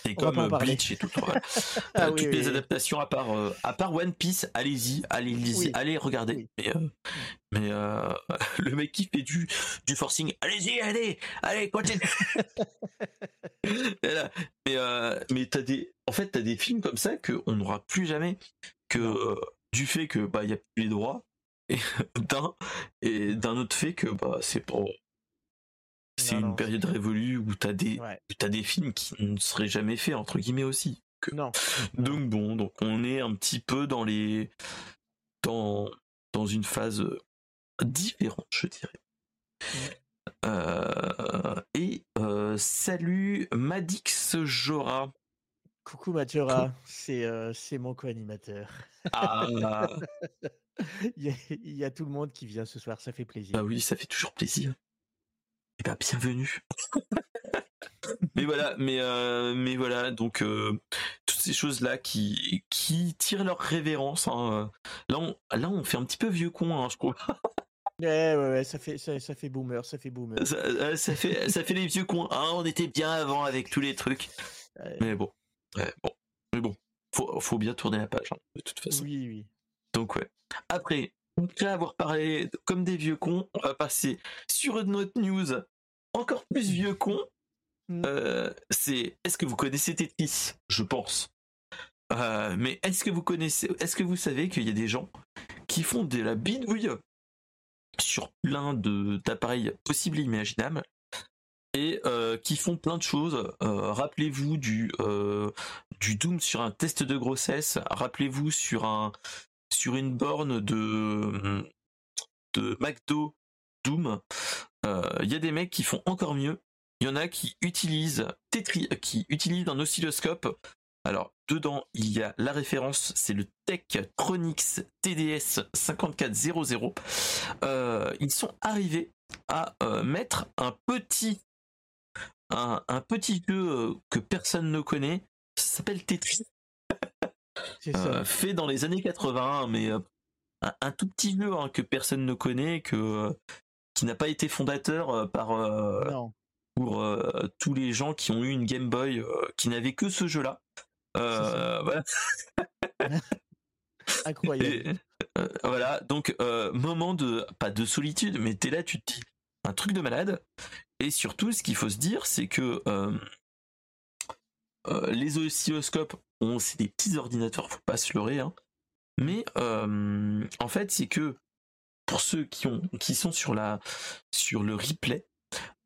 C'est comme Bleach et tout. ah, toutes les adaptations à part euh, à part One Piece, allez-y, allez allez regarder. Mais, euh, mais euh, le mec qui fait du du forcing, allez-y, allez, allez, continue. mais mais t'as des en fait t'as des films comme ça que on n'aura plus jamais que du fait que bah il y a plus les droits et d'un et d'un autre fait que bah c'est pour c'est une période révolue où t'as des as des films qui ne seraient jamais faits entre guillemets aussi. Non. Donc bon, donc on est un petit peu dans les dans dans une phase différente, je dirais. Euh, et euh, salut Madix Jora. Coucou Majora, c'est euh, c'est mon co-animateur. Ah. il, il, y a, tout le monde qui vient ce soir, ça fait plaisir. Ah oui, ça fait toujours plaisir. Eh ben, bienvenue. mais voilà, mais euh, mais voilà, donc euh, toutes ces choses là qui qui tirent leur révérence. Hein, euh. Là, on, là, on fait un petit peu vieux con, hein, je crois. Ouais, ouais, ouais, ça fait ça, fait boomer, ça fait boomer. Ça, fait ça fait les vieux cons. Hein, on était bien avant avec tous les trucs. Mais bon, bon, mais bon, faut faut bien tourner la page de toute façon. Oui, oui. Donc ouais. Après, après avoir parlé comme des vieux cons, on va passer sur une autre news encore plus vieux con. Mm. Euh, c'est est-ce que vous connaissez Tetris? Je pense. Euh, mais est-ce que vous connaissez, est-ce que vous savez qu'il y a des gens qui font de la bidouille sur plein de d'appareils possibles et imaginables et euh, qui font plein de choses? rappelez-vous du du Doom sur un test de grossesse. Rappelez-vous sur un sur une borne de de McDo Doom, il y a des mecs qui font encore mieux. Il y en a qui utilisent Tetri, qui utilisent un oscilloscope. Alors dedans il y a la référence, c'est le Techtronix TDS 5400. ils sont arrivés à mettre un petit un, petit jeu que personne ne connaît. Ça s'appelle Tetris. Euh, fait dans les années 80, mais euh, un, tout petit jeu hein, que personne ne connaît, que euh, qui n'a pas été fondateur par pour tous les gens qui ont eu une Game Boy qui n'avaient que ce jeu-là. voilà. Incroyable. voilà, donc moment de pas de solitude, mais t'es là, tu te dis un truc de malade. Et surtout, ce qu'il faut se dire, c'est que les oscilloscopes c'est des petits ordinateurs, faut pas se leurrer, hein. Mais euh, en fait, c'est que pour ceux qui ont, qui sont sur la, sur le replay,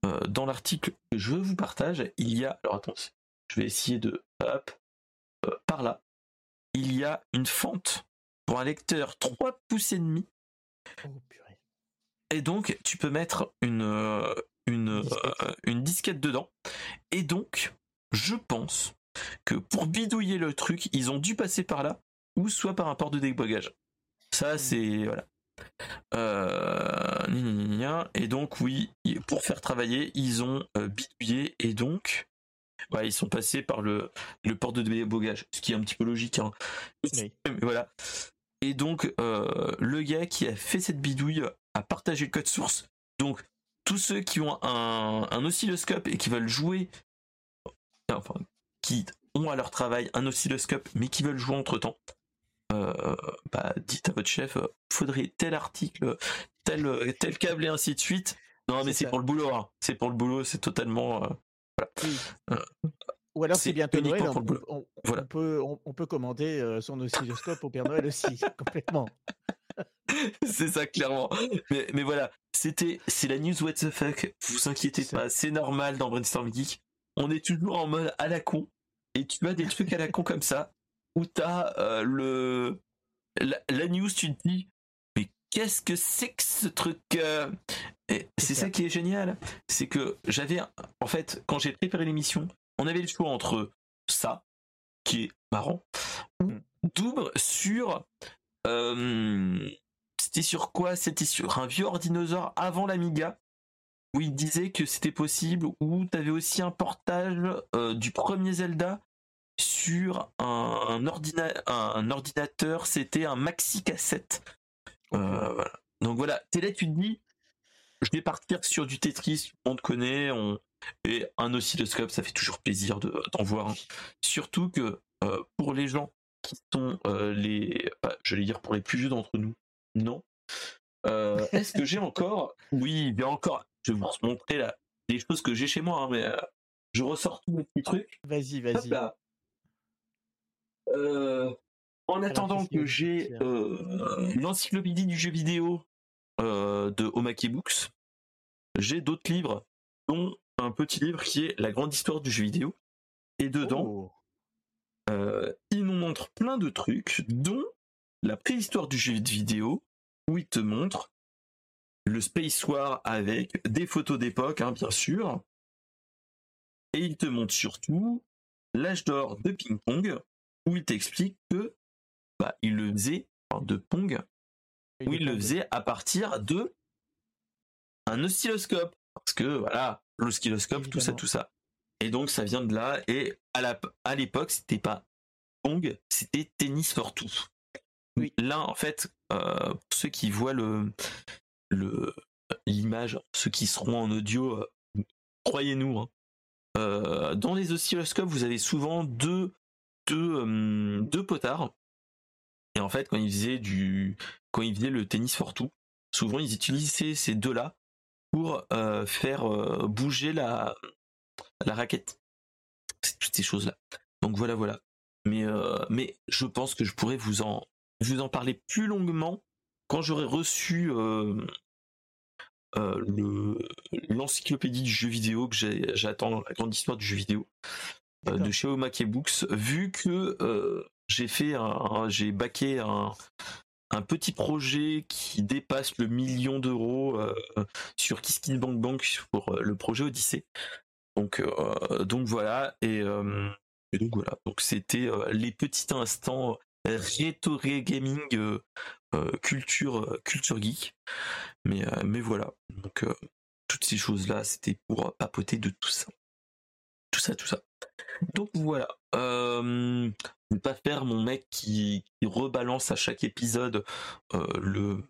euh, dans l'article que je vous partage, il y a, alors attention, je vais essayer de, hop, euh, par là, il y a une fente pour un lecteur 3 pouces et demi. Oh, et donc, tu peux mettre une, une, une disquette dedans. Et donc, je pense que pour bidouiller le truc, ils ont dû passer par là, ou soit par un port de débogage. Ça, hmm. c'est voilà. Euh, et donc oui, pour faire travailler, ils ont euh, bidouillé et donc ils sont passés par le, le port de débogage, ce qui est un petit peu logique. Hein. Voilà. Et donc euh, le gars qui a fait cette bidouille a partagé le code source. Donc tous ceux qui ont un, un oscilloscope et qui veulent jouer, enfin qui ont à leur travail un oscilloscope mais qui veulent jouer entre temps, euh, bah, dites à votre chef, euh, faudrait tel article, tel, tel câble et ainsi de suite. Non, mais c'est pour le boulot, hein. c'est pour le boulot, c'est totalement. Euh, Ou alors c'est bientôt Noël, on, on, peut, on, peut commander son oscilloscope au Père Noël aussi, complètement. c'est ça clairement. Mais, mais voilà, c'était c'est la news what the fuck. Vous inquiétez pas, c'est normal dans Brainstorm Geek. On est toujours en mode à la con. Et tu as des trucs à la con comme ça où tu as euh, le la, news tu te dis mais qu'est-ce que c'est que ce truc euh c'est ça qui est génial. C'est que j'avais en fait quand j'ai préparé l'émission on avait le choix entre ça qui est marrant ou mm. double sur euh, c'était sur quoi? C'était sur un vieux ordinateur avant l'Amiga où il disait que c'était possible, ou tu avais aussi un portage du premier Zelda sur un, un, ordinateur, c'était un maxi cassette. Euh, Donc voilà, t'es là, tu te dis, je vais partir sur du Tetris, on te connaît, on... et un oscilloscope, ça fait toujours plaisir d'en voir. Surtout que euh, pour les gens qui sont euh, les, je vais dire pour les plus vieux d'entre nous, non. Est-ce que j'ai encore Oui, bien encore. Je vais vous montrer là, les choses que j'ai chez moi, hein, mais je ressors tous mes petits trucs. Vas-y, vas-y. Euh, en attendant que j'ai euh, l'encyclopédie du jeu vidéo euh, de Omake Books, j'ai d'autres livres, dont un petit livre qui est La grande histoire du jeu vidéo. Et dedans, oh. il nous montre plein de trucs, dont la préhistoire du jeu vidéo, où il te montre le Space War avec des photos d'époque, hein, bien sûr. Et il te montre surtout l'âge d'or de ping-pong, où il t'explique que bah, il le faisait de Pong, où il le faisait à partir de un oscilloscope. Parce que voilà, l'oscilloscope, tout ça, tout ça. Et donc ça vient de là. Et à la à l'époque, c'était pas Pong, c'était tennis for. Oui. Là, en fait, euh, ceux qui voient le le l'image, ceux qui seront en audio, euh, croyez-nous, hein, euh, dans les oscilloscopes, vous avez souvent deux deux, deux potards. Et en fait, quand ils faisaient du, quand ils faisaient le tennis for tout, souvent ils utilisaient ces deux-là pour euh, faire euh, bouger la, la raquette. Toutes ces choses-là. Donc voilà, voilà. Mais, euh, mais je pense que je pourrais vous en, vous en parler plus longuement quand j'aurai reçu l'encyclopédie du jeu vidéo que j'attends, la grande histoire du jeu vidéo. Euh, de chez Omake Books, vu que euh, j'ai fait un, j'ai baqué un, un petit projet qui dépasse le million d'euros sur Kiskin Bank Bank pour le projet Odyssée. Donc, donc voilà, et, donc voilà, donc c'était les petits instants rétro gaming culture culture geek. Mais mais voilà. Donc toutes ces choses là c'était pour papoter de tout ça. Tout ça tout ça. Donc voilà. Euh, ne pas faire mon mec qui, rebalance à chaque épisode le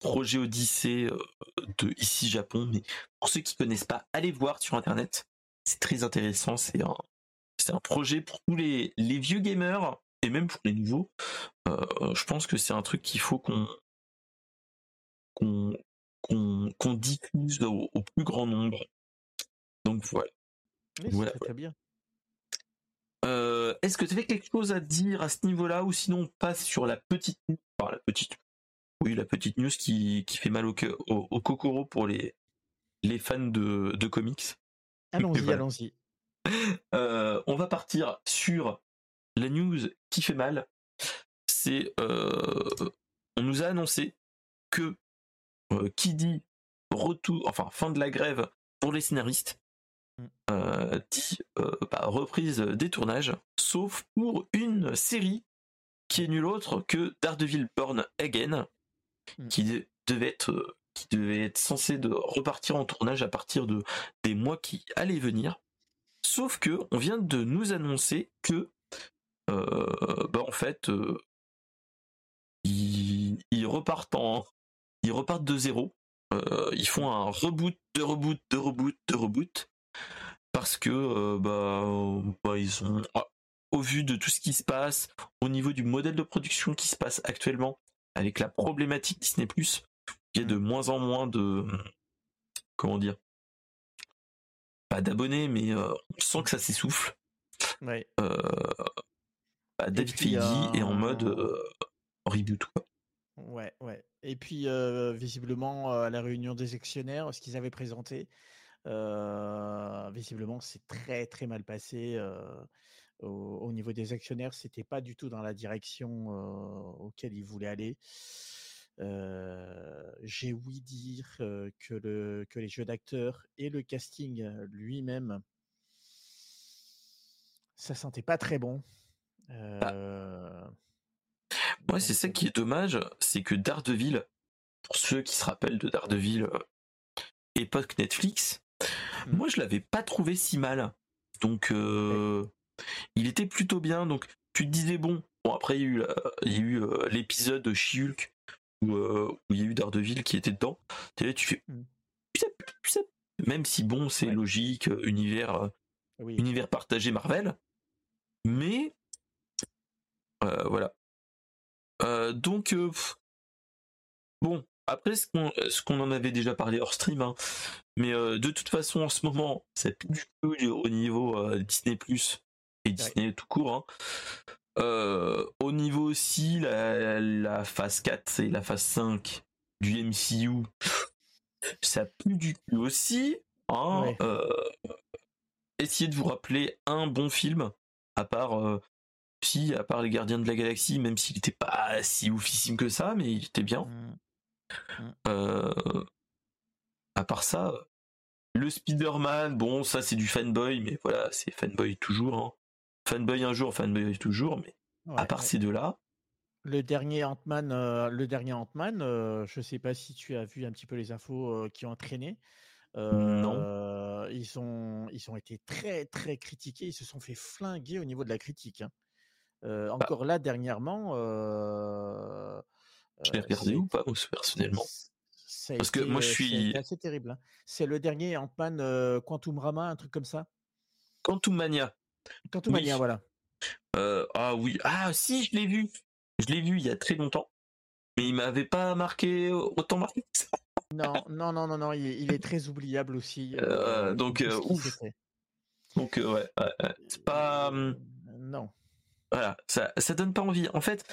projet Odyssée de ici Japon. Mais pour ceux qui connaissent pas allez voir sur internet. C'est très intéressant. C'est un un projet pour tous les vieux gamers et même pour les nouveaux, euh, je pense que c'est un truc qu'il faut qu'on qu'on diffuse au, plus grand nombre. Donc voilà. voilà, très, bien. Euh, est-ce que tu avais quelque chose à dire à ce niveau-là ou sinon on passe sur la petite enfin, la petite oui la petite news qui, qui fait mal au, au, au Kokoro pour les les fans de, de comics. Allons-y, allons-y. Euh, on va partir sur la news qui fait mal, c'est euh, on nous a annoncé que euh, qui dit retour, enfin fin de la grève pour les scénaristes, mm. euh, dit bah, reprise des tournages, sauf pour une série qui est nulle autre que Daredevil Born Again, mm. qui devait être qui devait être censé de repartir en tournage à partir de des mois qui allaient venir. Sauf que on vient de nous annoncer que bah en fait, euh, ils, repartent en, ils repartent de zéro. Euh, ils font un reboot, de reboot, de reboot, de reboot, parce que bah, bah, ils ont, ah, au vu de tout ce qui se passe, au niveau du modèle de production qui se passe actuellement, avec la problématique Disney+, il y a de moins en moins de, comment dire, pas d'abonnés, mais on sent que ça s'essouffle. Ouais. Bah, David Feige est en mode euh, reboot quoi. Ouais, ouais. Et puis visiblement à la réunion des actionnaires, ce qu'ils avaient présenté, visiblement c'est très très mal passé. Au, niveau des actionnaires, c'était pas du tout dans la direction auquel ils voulaient aller. J'ai ouï dire que, le, que les jeux d'acteurs et le casting lui-même, ça sentait pas très bon. Bah. Ouais, c'est ça qui est dommage, c'est que Daredevil, pour ceux qui se rappellent de Daredevil, euh, époque Netflix, mmh. moi je l'avais pas trouvé si mal. Donc euh, il était plutôt bien. Donc tu te disais bon, bon après il y a eu, il y a eu euh, l'épisode de She-Hulk où, il y a eu Daredevil qui était dedans. Tu fais mmh. même si bon c'est logique, univers, univers partagé Marvel, mais euh, voilà. Euh, donc, euh, bon, après ce qu'on en avait déjà parlé hors stream, hein, mais de toute façon en ce moment, c'est plus du tout au niveau Disney Plus et Disney tout court. Hein. au niveau aussi, la, phase 4 et la phase 5 du MCU, ça plus du tout aussi. Hein, essayez de vous rappeler un bon film, à part si, à part les Gardiens de la Galaxie, même s'il n'était pas si oufissime que ça, mais il était bien. Mmh. Mmh. Euh, à part ça, le Spider-Man, bon, ça c'est du fanboy, mais voilà, c'est fanboy toujours. Hein. Fanboy un jour, fanboy toujours, mais à part ces deux-là. Le dernier Ant-Man, euh, le dernier Ant-Man, euh, je sais pas si tu as vu un petit peu les infos qui ont traîné. non. Ils ont, ils ont été très très critiqués, ils se sont fait flinguer au niveau de la critique. Hein. Bah encore là, dernièrement. je l'ai regardé ou pas, personnellement? Parce que moi, je suis. C'est assez terrible. Hein. C'est le dernier Ant-Man Quantum Rama, un truc comme ça? Quantum Mania. Quantum Mania, voilà. ah oui, ah si, je l'ai vu. Je l'ai vu il y a très longtemps. Mais il m'avait pas marqué autant marqué que ça. Non, non, non, non, non, il, est très oubliable aussi. donc, ouf. Donc, ouais, ouais c'est pas. non. Voilà, ça, ça donne pas envie. En fait,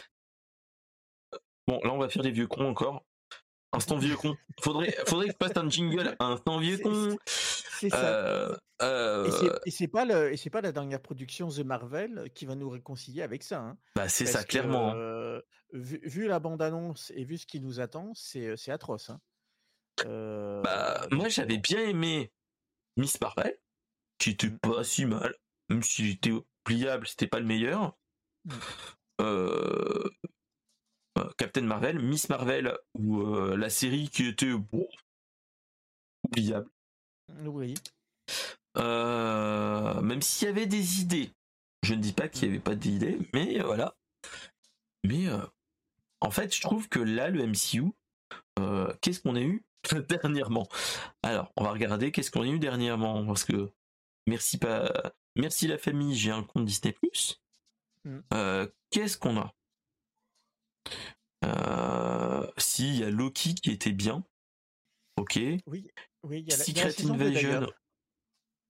bon, là on va faire des vieux cons encore. Instant vieux con. Faudrait, faudrait que je passe un jingle. Instant vieux con. C'est ça. Euh, euh, et c'est pas le, et c'est pas la dernière production The Marvel qui va nous réconcilier avec ça. Hein. Bah c'est ça, clairement. Hein. Euh, vu, la bande-annonce et vu ce qui nous attend, c'est atroce. Hein. Bah, moi, j'avais bien aimé Miss Marvel, qui était mmh. pas si mal, même si j'étais pliable, c'était pas le meilleur. Mmh. Captain Marvel, Miss Marvel ou la série qui était oubliable. Oui. même s'il y avait des idées. Je ne dis pas qu'il n'y avait pas d'idées, mais voilà. Mais en fait, je trouve que là, le MCU, qu'est-ce qu'on a eu dernièrement? Alors, on va regarder qu'est-ce qu'on a eu dernièrement, parce que merci pas, merci la famille, j'ai un compte Disney+. Mm. qu'est-ce qu'on a? Si, il y a Loki qui était bien. Ok. Oui, oui, il y a Secret Invasion.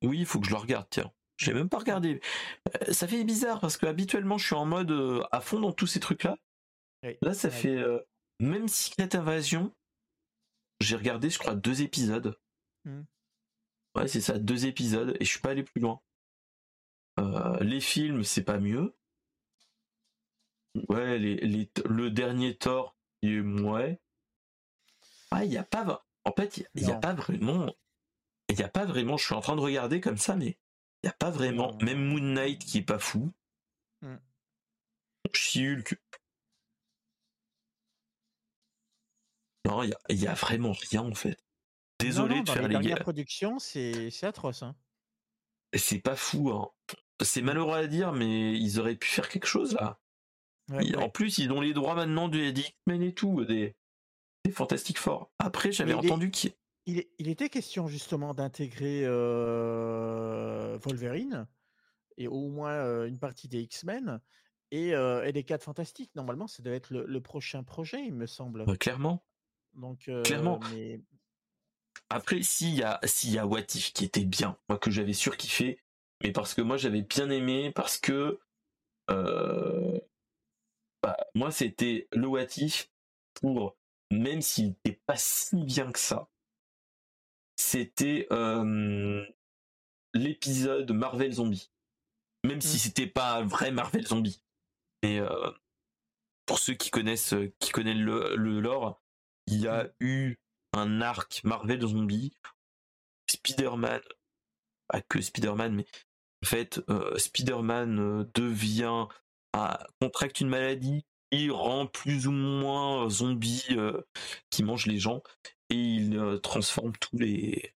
Oui, il faut que je le regarde, tiens. J'ai même pas regardé. Euh, ça fait bizarre parce que habituellement je suis en mode euh, à fond dans tous ces trucs-là. Là, ça fait euh, même Secret Invasion. J'ai regardé, je crois, deux épisodes. Hmm. Ouais, c'est ça, deux épisodes et je suis pas allé plus loin. les films, c'est pas mieux. Ouais, les, le dernier Thor, ouais. Ah, il y a pas. En fait, il y, a pas vraiment. Il y a pas vraiment. Je suis en train de regarder comme ça, mais il n'y a pas vraiment. Même Moon Knight qui est pas fou. Mm. Non, il y, a, vraiment rien en fait. Désolé de faire les, les production, c'est atroce. Hein. C'est pas fou. Hein. C'est malheureux à dire, mais ils auraient pu faire quelque chose là. En plus, ils ont les droits maintenant du X-Men et tout, des, des Fantastic Four. Après, j'avais entendu qu'il il, était question justement d'intégrer Wolverine et au moins une partie des X-Men et, des 4 Fantastiques. Normalement, ça doit être le, prochain projet, il me semble. Bah, clairement. Donc, clairement. Après, s'il y a s'il y a What qui était bien, moi que j'avais surkiffé, mais parce que moi j'avais bien aimé, parce que bah, moi c'était le What pour même s'il n'était pas si bien que ça, c'était l'épisode Marvel Zombie. Même si mmh. c'était pas un vrai Marvel Zombie. Et pour ceux qui connaissent, qui connaissent le, lore, il y a mmh. eu un arc Marvel Zombie. Spider-Man, pas que Spider-Man, mais en fait, Spider-Man devient, contracte une maladie qui rend plus ou moins zombie, qui mange les gens et il euh, transforme tous les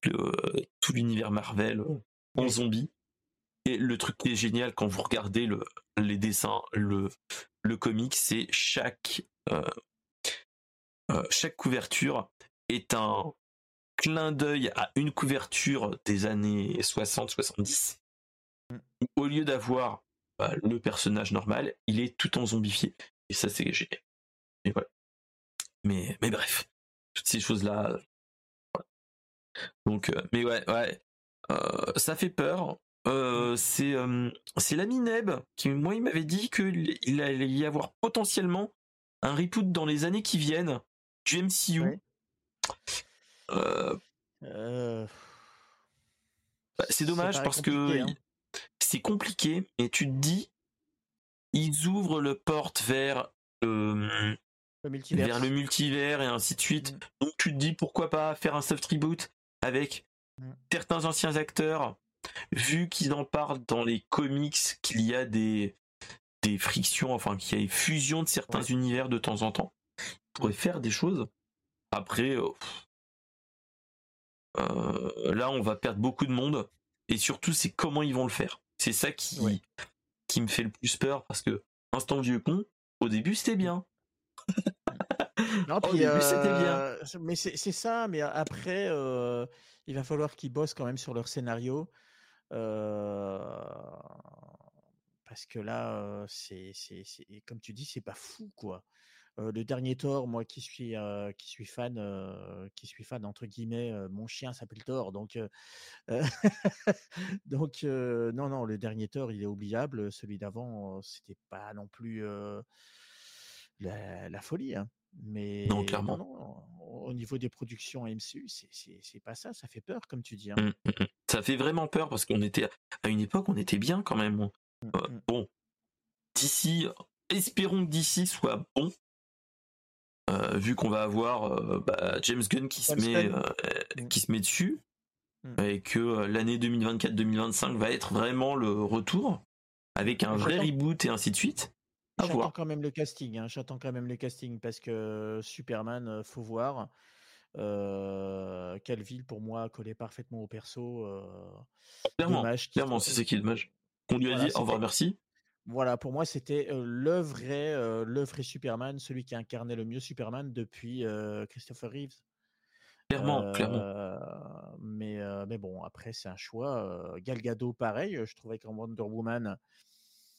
tout l'univers Marvel euh, en zombies. Et le truc qui est génial quand vous regardez le, les dessins, le, le comic, c'est chaque euh, chaque couverture est un clin d'œil à une couverture des années 60-70. Mm. Au lieu d'avoir bah, le personnage normal, il est tout en zombifié. Et ça, c'est génial. Et voilà. Mais, mais bref toutes ces choses-là. Donc, euh, mais ouais, ouais, euh, ça fait peur. Euh, c'est c'est l'ami Neb qui, moi, il m'avait dit qu'il allait y avoir potentiellement un reboot dans les années qui viennent du MCU. Bah, c'est dommage parce que hein. C'est compliqué et tu te dis, ils ouvrent le porte vers vers le multivers et ainsi de suite. Mm. Donc tu te dis pourquoi pas faire un soft reboot avec mm. certains anciens acteurs, vu qu'ils en parlent dans les comics qu'il y a des des frictions, enfin qu'il y a des fusions de certains univers de temps en temps. Ils pourraient faire des choses. Après, euh, euh, là on va perdre beaucoup de monde et surtout c'est comment ils vont le faire. C'est ça qui qui me fait le plus peur parce que instant vieux con, au début c'était bien. Non, puis, bien. Euh, mais c'est ça, mais après, euh, il va falloir qu'ils bossent quand même sur leur scénario. Euh, parce que là, c'est comme tu dis, c'est pas fou, quoi. Le dernier Thor, moi qui suis qui suis fan, qui suis fan entre guillemets, mon chien s'appelle Thor, donc donc non non, le dernier Thor, il est oubliable. Celui d'avant, c'était pas non plus la, folie. Hein. Mais non, clairement. au niveau des productions MCU, c'est pas ça, ça fait peur, comme tu dis. Hein. Mmh, mmh, mmh. Ça fait vraiment peur parce qu'on était à une époque, on était bien quand même. Euh, bon, d'ici espérons que d'ici soit bon. Vu qu'on va avoir bah, James Gunn qui se met mm. qui se met dessus mm. et que l'année 2024-2025 va être vraiment le retour avec un vrai reboot et ainsi de suite. J'attends quand même le casting. Hein. J'attends quand même le casting parce que Superman, faut voir. Euh, ville pour moi collait parfaitement au perso. clairement, clairement, c'est ce qui est dommage. On lui a dit au revoir, merci. Voilà, pour moi, c'était le vrai, le vrai Superman, celui qui incarnait le mieux Superman depuis Christopher Reeves. Clairement, clairement. Mais, mais bon, après, c'est un choix. Gal Gadot, pareil, je trouvais qu'en Wonder Woman,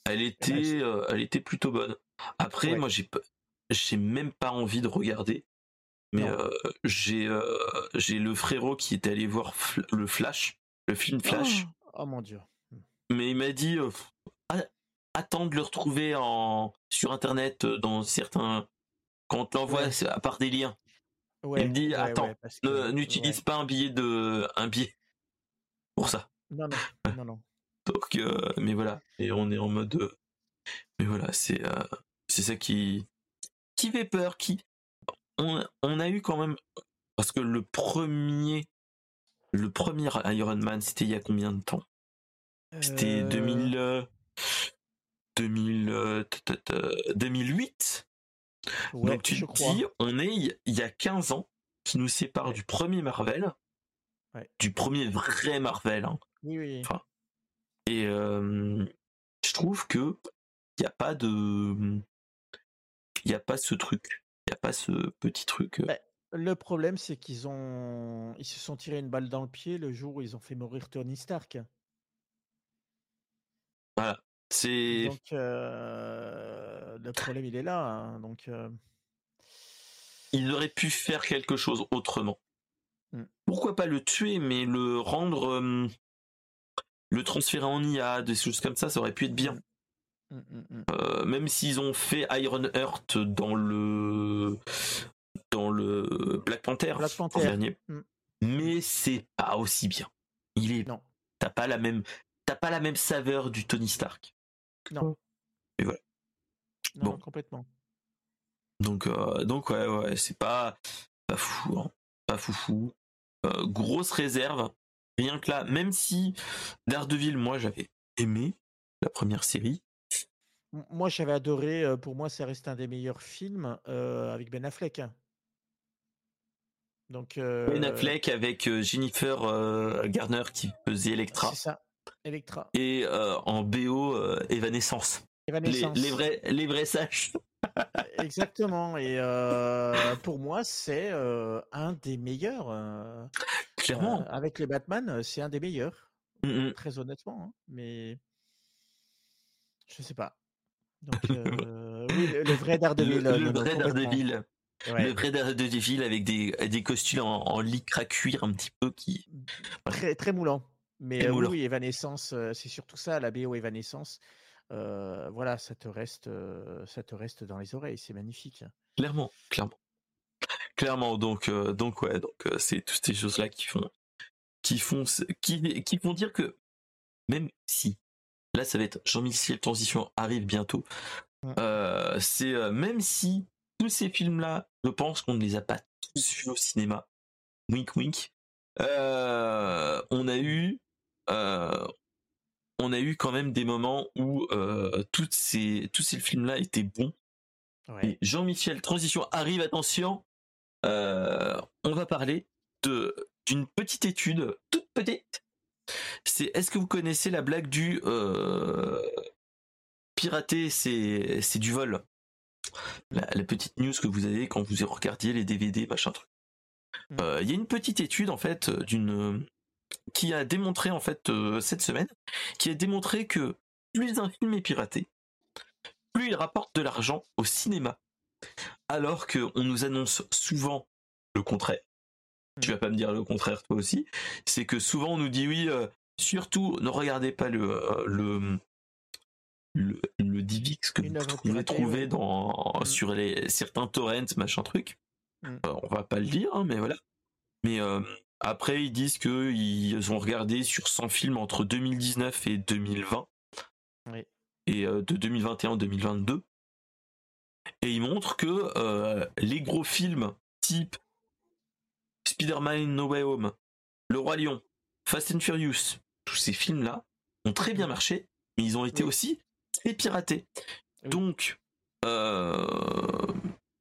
elle était, elle était plutôt bonne. Après, moi, j'ai, j'ai même pas envie de regarder. Mais j'ai, j'ai le frérot qui est allé voir le Flash, le film Flash. Oh, oh mon dieu. Mmh. Mais il m'a dit, attends de le retrouver en sur internet dans certains quand on l'envoie à part des liens. il me dit attends, n'utilise pas un billet de un billet pour ça. Non non non non. Donc mais voilà, et on est en mode mais voilà, c'est c'est ça qui qui fait peur, qui on, on a eu quand même parce que le premier le premier Iron Man, c'était il y a combien de temps? C'était 2000 2000, 2008. Donc tu te dis, on est il y a 15 ans qui nous sépare du premier Marvel, du premier vrai Marvel. Hein. Oui, oui. et je trouve que il n'y a pas de, il n'y a pas ce truc, il n'y a pas ce petit truc. Bah, le problème, c'est qu'ils ont, ils se sont tiré une balle dans le pied le jour où ils ont fait mourir Tony Stark. Voilà. C'est. Donc, le problème, il est là. Hein, donc. Il aurait pu faire quelque chose autrement. Mmh. Pourquoi pas le tuer, mais le rendre. le transférer en IA, des choses comme ça, ça aurait pu être bien. Mmh, mmh, même s'ils ont fait Iron Heart dans le dans le Black Panther, Black Panther. mais c'est pas aussi bien. Il est non. T'as pas la même t'as pas la même saveur du Tony Stark. Non. Et voilà. bon. complètement. Donc, euh, donc ouais, ouais, c'est pas, pas fou, hein. pas foufou. Euh, grosse réserve, rien que là, même si Daredevil, moi j'avais aimé la première série. Moi j'avais adoré, euh, pour moi ça reste un des meilleurs films avec Ben Affleck. Hein. Donc, Ben Affleck avec Jennifer Garner qui faisait Electra. C'est ça. Electra. Et euh, en BO, euh, Evanescence. Evanescence. Les, vrais, les vrais sages. Exactement. Et euh, pour moi, c'est un des meilleurs. Clairement. avec les Batman, c'est un des meilleurs. Mm, mm. Très honnêtement. Hein. Mais je sais pas. Donc, oui, le, vrai Daredevil. Le, le vrai Daredevil. Ouais. Le vrai Daredevil avec des, des costumes en, en lycra cuir un petit peu qui. Très, très moulant. Mais oui, Evanescence, c'est surtout ça, la BO Evanescence. voilà, ça te reste, ça te reste dans les oreilles, c'est magnifique. Clairement, clairement, clairement. Donc, donc ouais, donc c'est toutes ces choses là qui font, qui font, qui, qui font dire que même si là, ça va être Jean-Michel Transition arrive bientôt. C'est même si tous ces films là, je pense qu'on ne les a pas tous vus au cinéma. Wink wink. on a eu euh, on a eu quand même des moments où euh, toutes ces, tous ces films-là étaient bons. Jean-Michel, transition arrive, attention. Euh, on va parler de d'une petite étude, toute petite. C'est est-ce que vous connaissez la blague du pirater, c'est c'est du vol? La, petite news que vous avez quand vous regardiez les DVD, machin truc. Hmm. Il y a une petite étude en fait d'une qui a démontré en fait euh, cette semaine, qui a démontré que plus un film est piraté, plus il rapporte de l'argent au cinéma. Alors qu'on nous annonce souvent le contraire. Tu vas pas me dire le contraire toi aussi. C'est que souvent on nous dit oui, euh, surtout ne regardez pas le euh, le le, que vous pouvez trouver dans mm. sur les certains torrents machin truc. Mm. on va pas le dire, hein, mais voilà. Mais après, ils disent qu'ils ont regardé sur 100 films entre 2019 et 2020. Et euh, de 2021 à 2022. et il montre que les gros films type Spider-Man No Way Home, Le Roi Lion, Fast and Furious, tous ces films-là ont très bien marché, mais ils ont été aussi très piratés. Donc,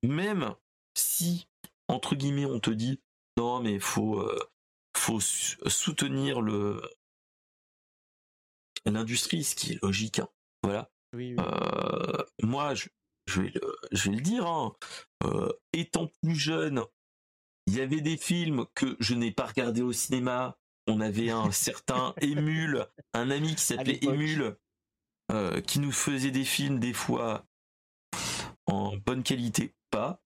même si, entre guillemets, on te dit non, mais faut, faut soutenir le l'industrie, ce qui est logique. Hein. Voilà. Euh, moi, je, vais le, je vais le dire, hein. euh, étant plus jeune, il y avait des films que je n'ai pas regardés au cinéma. On avait un certain Émule, un ami qui s'appelait Émule, euh, qui nous faisait des films des fois en bonne qualité, pas.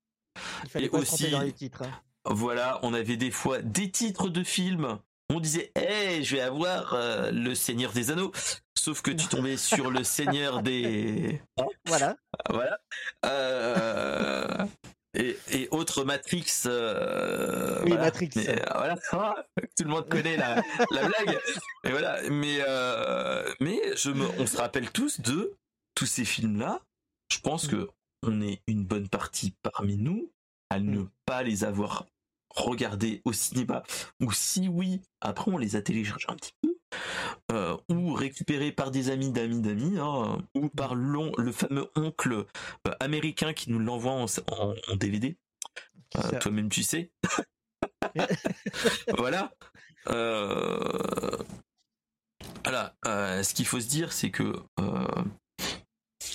Et aussi, dans les titres, hein. Voilà, on avait des fois des titres de films. On disait hey je vais avoir euh, le Seigneur des Anneaux. Sauf que tu tombais sur le Seigneur des voilà. Voilà. Euh, et, et autres Matrix euh, oui Matrix. Voilà. Tout le monde connaît la, la blague. Et voilà. Mais mais je me on se rappelle tous de tous ces films là je pense mm. que on est une bonne partie parmi nous à ne mm. pas les avoir regarder au cinéma, ou si oui, après on les a téléchargés un petit peu, euh, ou récupérés par des amis d'amis d'amis, hein, ou par le fameux oncle euh, américain qui nous l'envoie en, DVD. Euh, toi-même tu sais. voilà. Voilà. ce qu'il faut se dire, c'est que.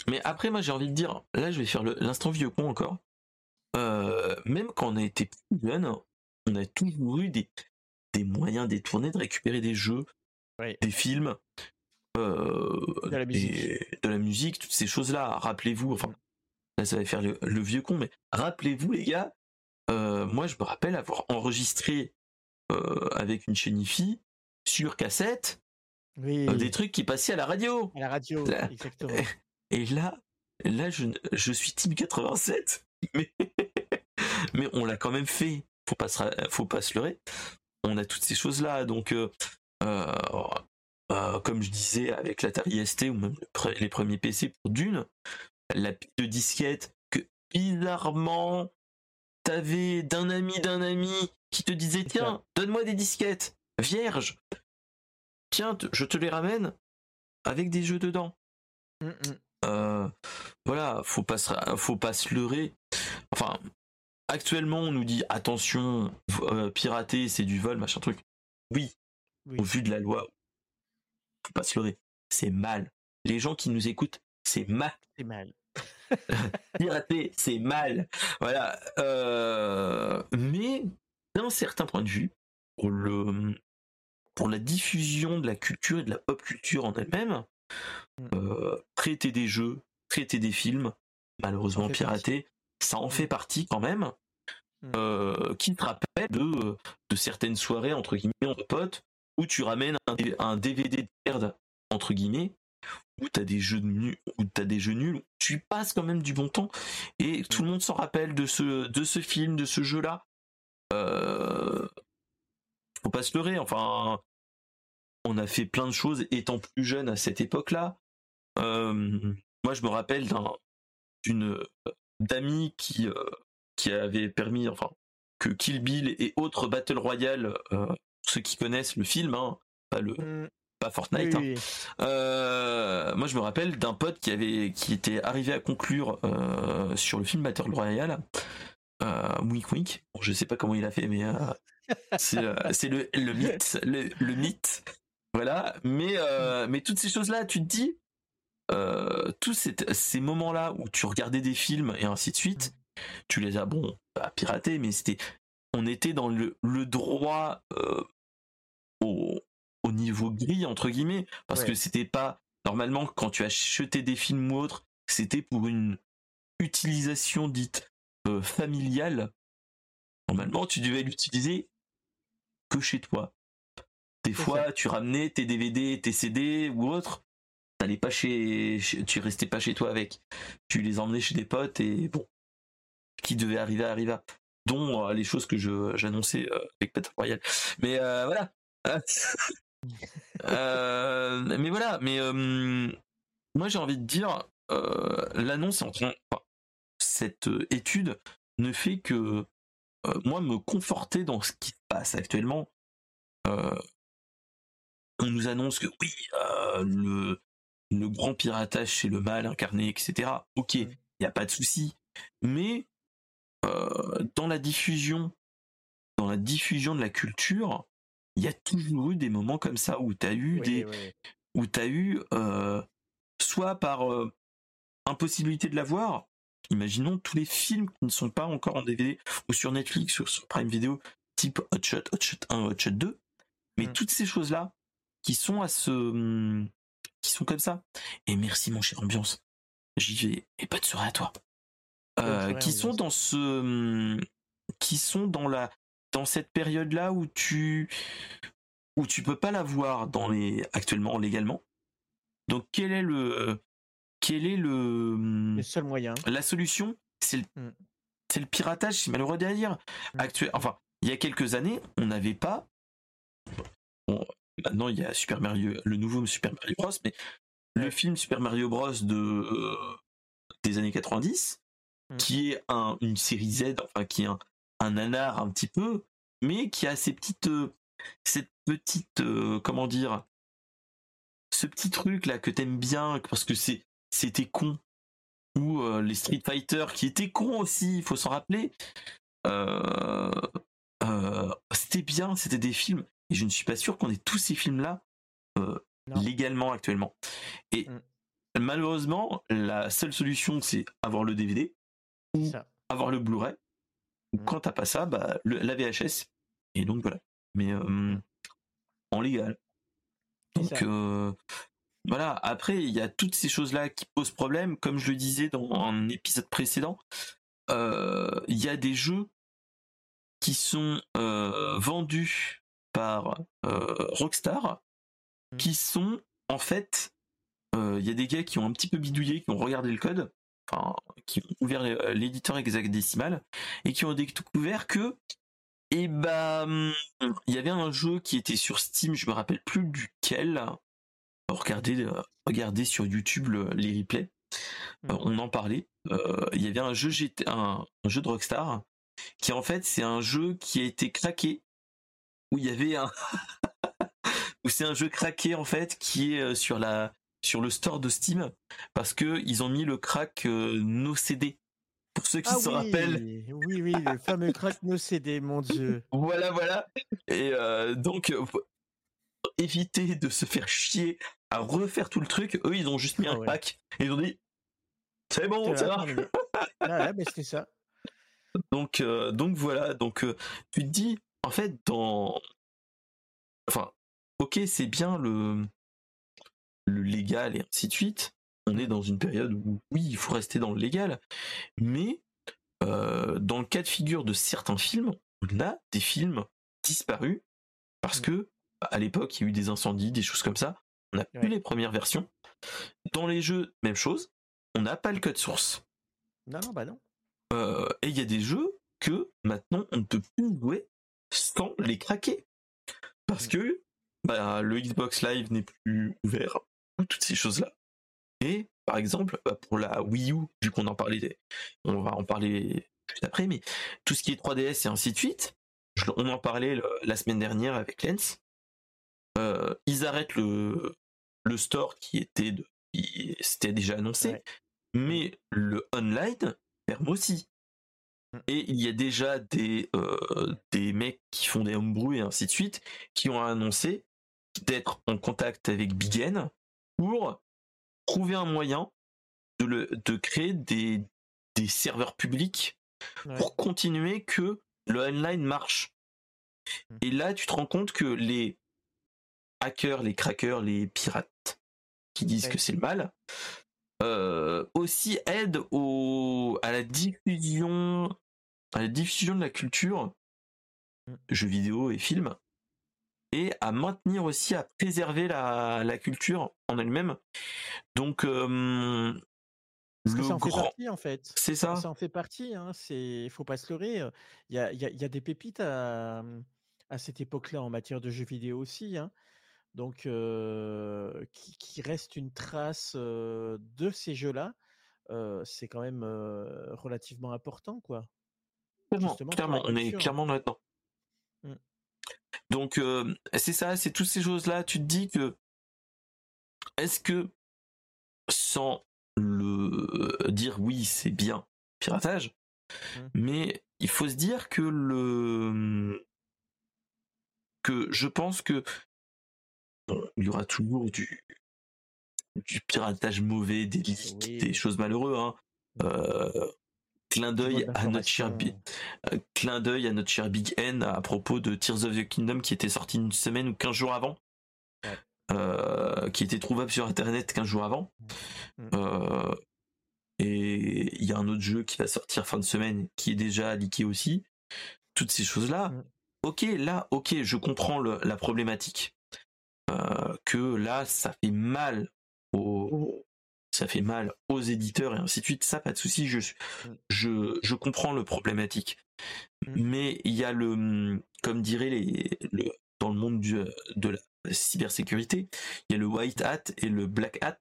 Mais après, moi, j'ai envie de dire, là, je vais faire l'instant vieux con encore. Même quand on a été plus jeune, on a toujours eu des, des moyens détournés de récupérer des jeux, des films, euh, de, la musique. toutes ces choses-là. Rappelez-vous, enfin, là ça va faire le, vieux con, mais rappelez-vous les gars, euh, moi je me rappelle avoir enregistré euh, avec une chaîne IFI sur cassette des trucs qui passaient à la radio. À la radio, exactement. Et là, là je, je suis Team 87, mais, mais on l'a quand même fait. Faut pas se, faut pas se leurrer. On a toutes ces choses là, donc euh, euh, euh, comme je disais avec l'Atari ST ou même les premiers PC pour Dune, la pile de disquette que bizarrement t'avais d'un ami d'un ami qui te disait tiens donne-moi des disquettes vierges tiens je te les ramène avec des jeux dedans. Mmh, mmh. voilà faut pas faut pas se leurrer enfin actuellement on nous dit attention, euh, pirater c'est du vol, machin truc. Oui, au vu de la loi, faut pas se leurrer, c'est mal. Les gens qui nous écoutent, c'est mal. C'est mal. pirater, c'est mal. Voilà. Euh, mais d'un certain point de vue, pour le pour la diffusion de la culture et de la pop culture en elle-même, mm. euh, traiter des jeux, traiter des films, malheureusement pirater, ça en fait partie quand même. Mmh. Euh, qui te rappelle de, de certaines soirées entre guillemets entre potes où tu ramènes un, DVD de merde entre guillemets où t'as des jeux nuls où t'as des jeux nuls tu passes quand même du bon temps et tout le monde s'en rappelle de ce de ce film de ce jeu là euh, faut pas se leurrer enfin on a fait plein de choses étant plus jeune à cette époque là euh, moi je me rappelle d'un d'une d'amis qui qui avait permis, enfin, que Kill Bill et autres Battle Royale, euh, ceux qui connaissent le film, hein, pas le, mm. pas Fortnite. Hein. Euh, moi, je me rappelle d'un pote qui avait, qui était arrivé à conclure euh, sur le film Battle Royale. Euh, wink wink. Bon, je sais pas comment il a fait, mais c'est le, le mythe, le, mythe. Voilà. Mais mais toutes ces choses-là, tu te dis, tous ces, ces moments-là où tu regardais des films et ainsi de suite, tu les as bon pas piratés, mais c'était on était dans le, le droit euh, au, au, niveau gris entre guillemets parce que c'était pas normalement quand tu achetais des films ou autres c'était pour une utilisation dite euh, familiale. Normalement tu devais l'utiliser que chez toi. Des fois tu ramenais tes DVD tes CD ou autres pas chez, tu restais pas chez toi avec tu les emmenais chez des potes et bon qui devait arriver arriva, dont euh, les choses que je j'annonçais euh, avec Royale. Mais euh, voilà. mais voilà, mais moi j'ai envie de dire, l'annonce en train, cette étude ne fait que moi me conforter dans ce qui se passe actuellement. on nous annonce que oui, le, le grand piratage c'est le mal incarné, etc. Ok, il n'y a pas de souci. Mais dans la diffusion, dans la diffusion de la culture, il y a toujours eu des moments comme ça où tu as eu des, où tu as eu soit par impossibilité de l'avoir, imaginons tous les films qui ne sont pas encore en DVD ou sur Netflix ou sur Prime Video, type Hot Shot, Hot Shot 1, Hot Shot 2, mais mmh. toutes ces choses-là qui sont à ce, mmh, qui sont comme ça. Et merci mon cher ambiance, j'y vais et pas de soirée à toi. Euh, qui sont dans ce, mmh, qui sont dans la, dans cette période-là où tu, où tu peux pas l'avoir dans les, actuellement légalement? Donc quel est le, quel est le, le seul moyen La solution, c'est le, mmh. c'est le piratage, c'est malheureux à dire. Mmh. Actuel, enfin, il y a quelques années, on n'avait pas. Bon, maintenant, il y a Super Mario, le nouveau Super Mario Bros, mais le film Super Mario Bros de euh, des années 90, mmh. qui est un, une série Z, enfin qui est un, un nanar un petit peu, mais qui a ces petites, euh, cette petite, euh, comment dire, ce petit truc là que t'aimes bien parce que c'est c'était con. Ou les Street Fighter qui étaient cons aussi, il faut s'en rappeler. C'était bien, c'était des films. Et je ne suis pas sûr qu'on ait tous ces films-là légalement actuellement. Et mm. malheureusement, la seule solution, c'est avoir le DVD ou avoir le Blu-ray. Ou mm. quand t'as pas ça, bah, la VHS. Et donc voilà. Mais en légal. Donc voilà, après, il y a toutes ces choses-là qui posent problème. Comme je le disais dans un épisode précédent, euh, il y a des jeux qui sont euh, vendus par euh, Rockstar mmh. qui sont en fait il y a des gars qui ont un petit peu bidouillé, qui ont regardé le code, enfin qui ont ouvert l'éditeur hexadécimal et qui ont découvert que et eh ben il y avait un jeu qui était sur Steam, je me rappelle plus duquel, regardez, euh, regardez sur YouTube les replays. Euh, mmh. on en parlait. Euh, il y avait un jeu un, jeu de Rockstar qui en fait c'est un jeu qui a été craqué où il y avait un où c'est un jeu craqué en fait qui est sur la sur le store de Steam parce que ils ont mis le crack no CD pour ceux qui ah se rappellent. Oui, oui, le fameux crack no CD, mon dieu. Voilà, voilà. Et donc, éviter de se faire chier à refaire tout le truc. Eux, ils ont juste mis ah un pack et ils ont dit c'est bon, ça va. ah mais c'est ça. Donc, euh, donc voilà. Donc, euh, tu te dis, en fait, dans. Enfin, ok, c'est bien le, le légal et ainsi de suite. On est dans une période où, oui, il faut rester dans le légal. Mais, euh, dans le cas de figure de certains films, on a des films disparus parce mm. que, à l'époque, il y a eu des incendies, des choses comme ça. On n'a plus les premières versions. Dans les jeux, même chose. On n'a pas le code source. Non, non, bah non. Euh, et il y a des jeux que maintenant on ne peut plus jouer sans les craquer. Parce que bah, le Xbox Live n'est plus ouvert. Toutes ces choses-là. Et par exemple, bah, pour la Wii U, vu qu'on en parlait, on va en parler juste après, mais tout ce qui est 3DS et ainsi de suite, on en parlait la semaine dernière avec Lens. Euh, ils arrêtent le, le store qui était de, c'était déjà annoncé, mais le online ferme aussi. Mmh. Et il y a déjà des, euh, des mecs qui font des homebrew et ainsi de suite qui ont annoncé d'être en contact avec Big N pour trouver un moyen de, le, de créer des, des serveurs publics pour continuer que le online marche. Mmh. Et là, tu te rends compte que les hackers, les crackers, les pirates qui disent que c'est le mal, euh, aussi aident au, à la diffusion, à la diffusion de la culture, mm. jeux vidéo et films, et à maintenir aussi, à préserver la, la culture en elle-même. Donc, euh, le ça en fait partie en fait. C'est ça. Ça en fait partie. Hein. C'est, faut pas se leurrer. Il y a, y, a, y a, des pépites à, à cette époque-là en matière de jeux vidéo aussi. Hein donc qui, reste une trace de ces jeux-là. c'est quand même relativement important, quoi. Clairement, on est clairement là-dedans. Mmh. Donc c'est ça, c'est toutes ces choses-là. Tu te dis que est-ce que sans le dire oui, c'est bien piratage, mmh. mais il faut se dire que le que je pense que il y aura toujours du du piratage mauvais, des des choses malheureuses. Hein. Mmh. Euh, clin d'œil à notre cher Big, euh, clin d'œil à notre cher Big N à propos de Tears of the Kingdom qui était sorti une semaine ou 15 jours avant. Euh, qui était trouvable sur internet 15 jours avant. Mm. Euh, et il y a un autre jeu qui va sortir fin de semaine qui est déjà leaké aussi. Toutes ces choses-là. Mm. Ok, là, ok, je comprends la problématique. Que là, ça fait mal aux, ça fait mal aux éditeurs et ainsi de suite. Ça, pas de souci, je, mm. je, je comprends le problématique. Mm. Mais il y a le, comme dirait les, le, dans le monde du, de la cybersécurité, il y a le white hat et le black hat.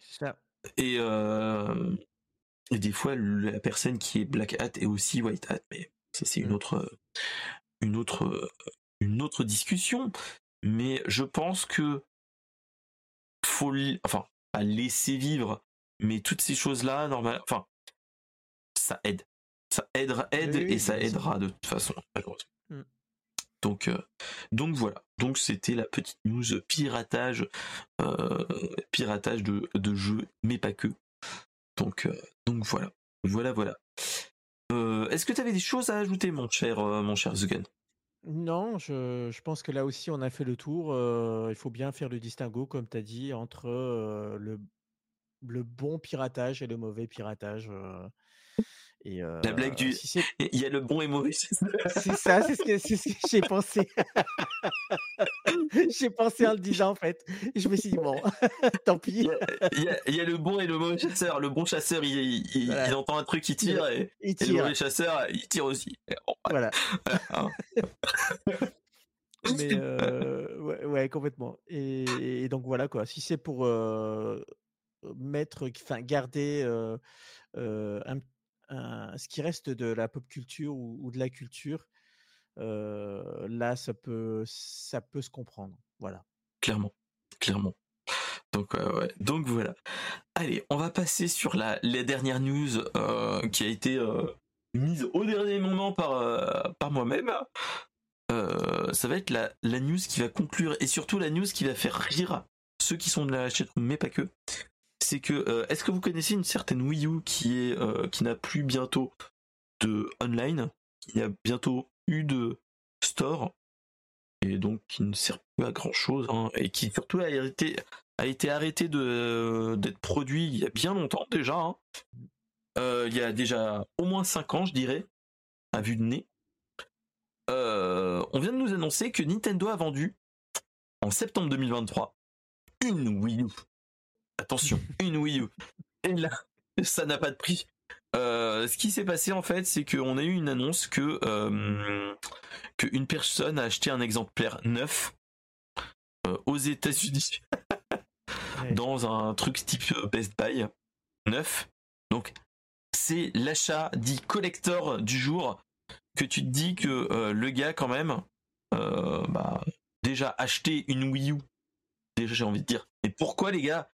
Ça. Et, euh, et des fois, la personne qui est black hat est aussi white hat. Mais ça, c'est une mm. autre, une autre, une autre discussion. Mais je pense que faut, enfin, à laisser vivre. Mais toutes ces choses-là, normal, enfin, ça aide. Ça aidera, aide et ça aidera de toute façon, mm. Donc, euh, donc voilà. Donc c'était la petite news piratage, euh, piratage de, de jeux, mais pas que. Donc, euh, donc voilà, voilà, voilà. Est-ce que tu avais des choses à ajouter, mon cher, mon cher Zugen non, je, pense que là aussi, on a fait le tour. il faut bien faire le distinguo, comme tu as dit, entre le bon piratage et le mauvais piratage. Et, La blague du. Il y a le bon et mauvais. c'est ça, c'est ce que, j'ai pensé. j'ai pensé en le disant, en fait. je me suis dit, bon, tant pis. Il y, a, le bon et le mauvais chasseur. Le bon chasseur, il, il, entend un truc, il tire. Et, le mauvais chasseur, il tire aussi. Voilà. Hein. Mais ouais, complètement. Et, donc voilà quoi. Si c'est pour mettre, enfin garder un, ce qui reste de la pop culture ou, de la culture, là ça peut, ça peut se comprendre. Voilà. Clairement, clairement. Donc, ouais. Donc voilà. Allez, on va passer sur la, la dernière news qui a été mise au dernier moment par, euh, par moi-même. Euh, ça va être la, la news qui va conclure et surtout la news qui va faire rire ceux qui sont de la chaîne, mais pas que. C'est que euh, est-ce que vous connaissez une certaine Wii U qui est qui n'a plus bientôt de online, qui a bientôt eu de store et donc qui ne sert plus à grand chose hein, et qui surtout a été a été arrêté de d'être produit il y a bien longtemps déjà. Hein. Euh, il y a déjà au moins 5 ans, je dirais, à vue de nez. Euh, on vient de nous annoncer que Nintendo a vendu en septembre 2023 une Wii U. Attention, une Wii U. Et là, ça n'a pas de prix. Euh, ce qui s'est passé en fait, c'est qu'on a eu une annonce que qu'une personne a acheté un exemplaire neuf aux États-Unis dans un truc type Best Buy neuf. Donc c'est l'achat dit collector du jour que tu te dis que euh, le gars quand même euh, bah, déjà acheté une Wii U déjà j'ai envie de dire et pourquoi les gars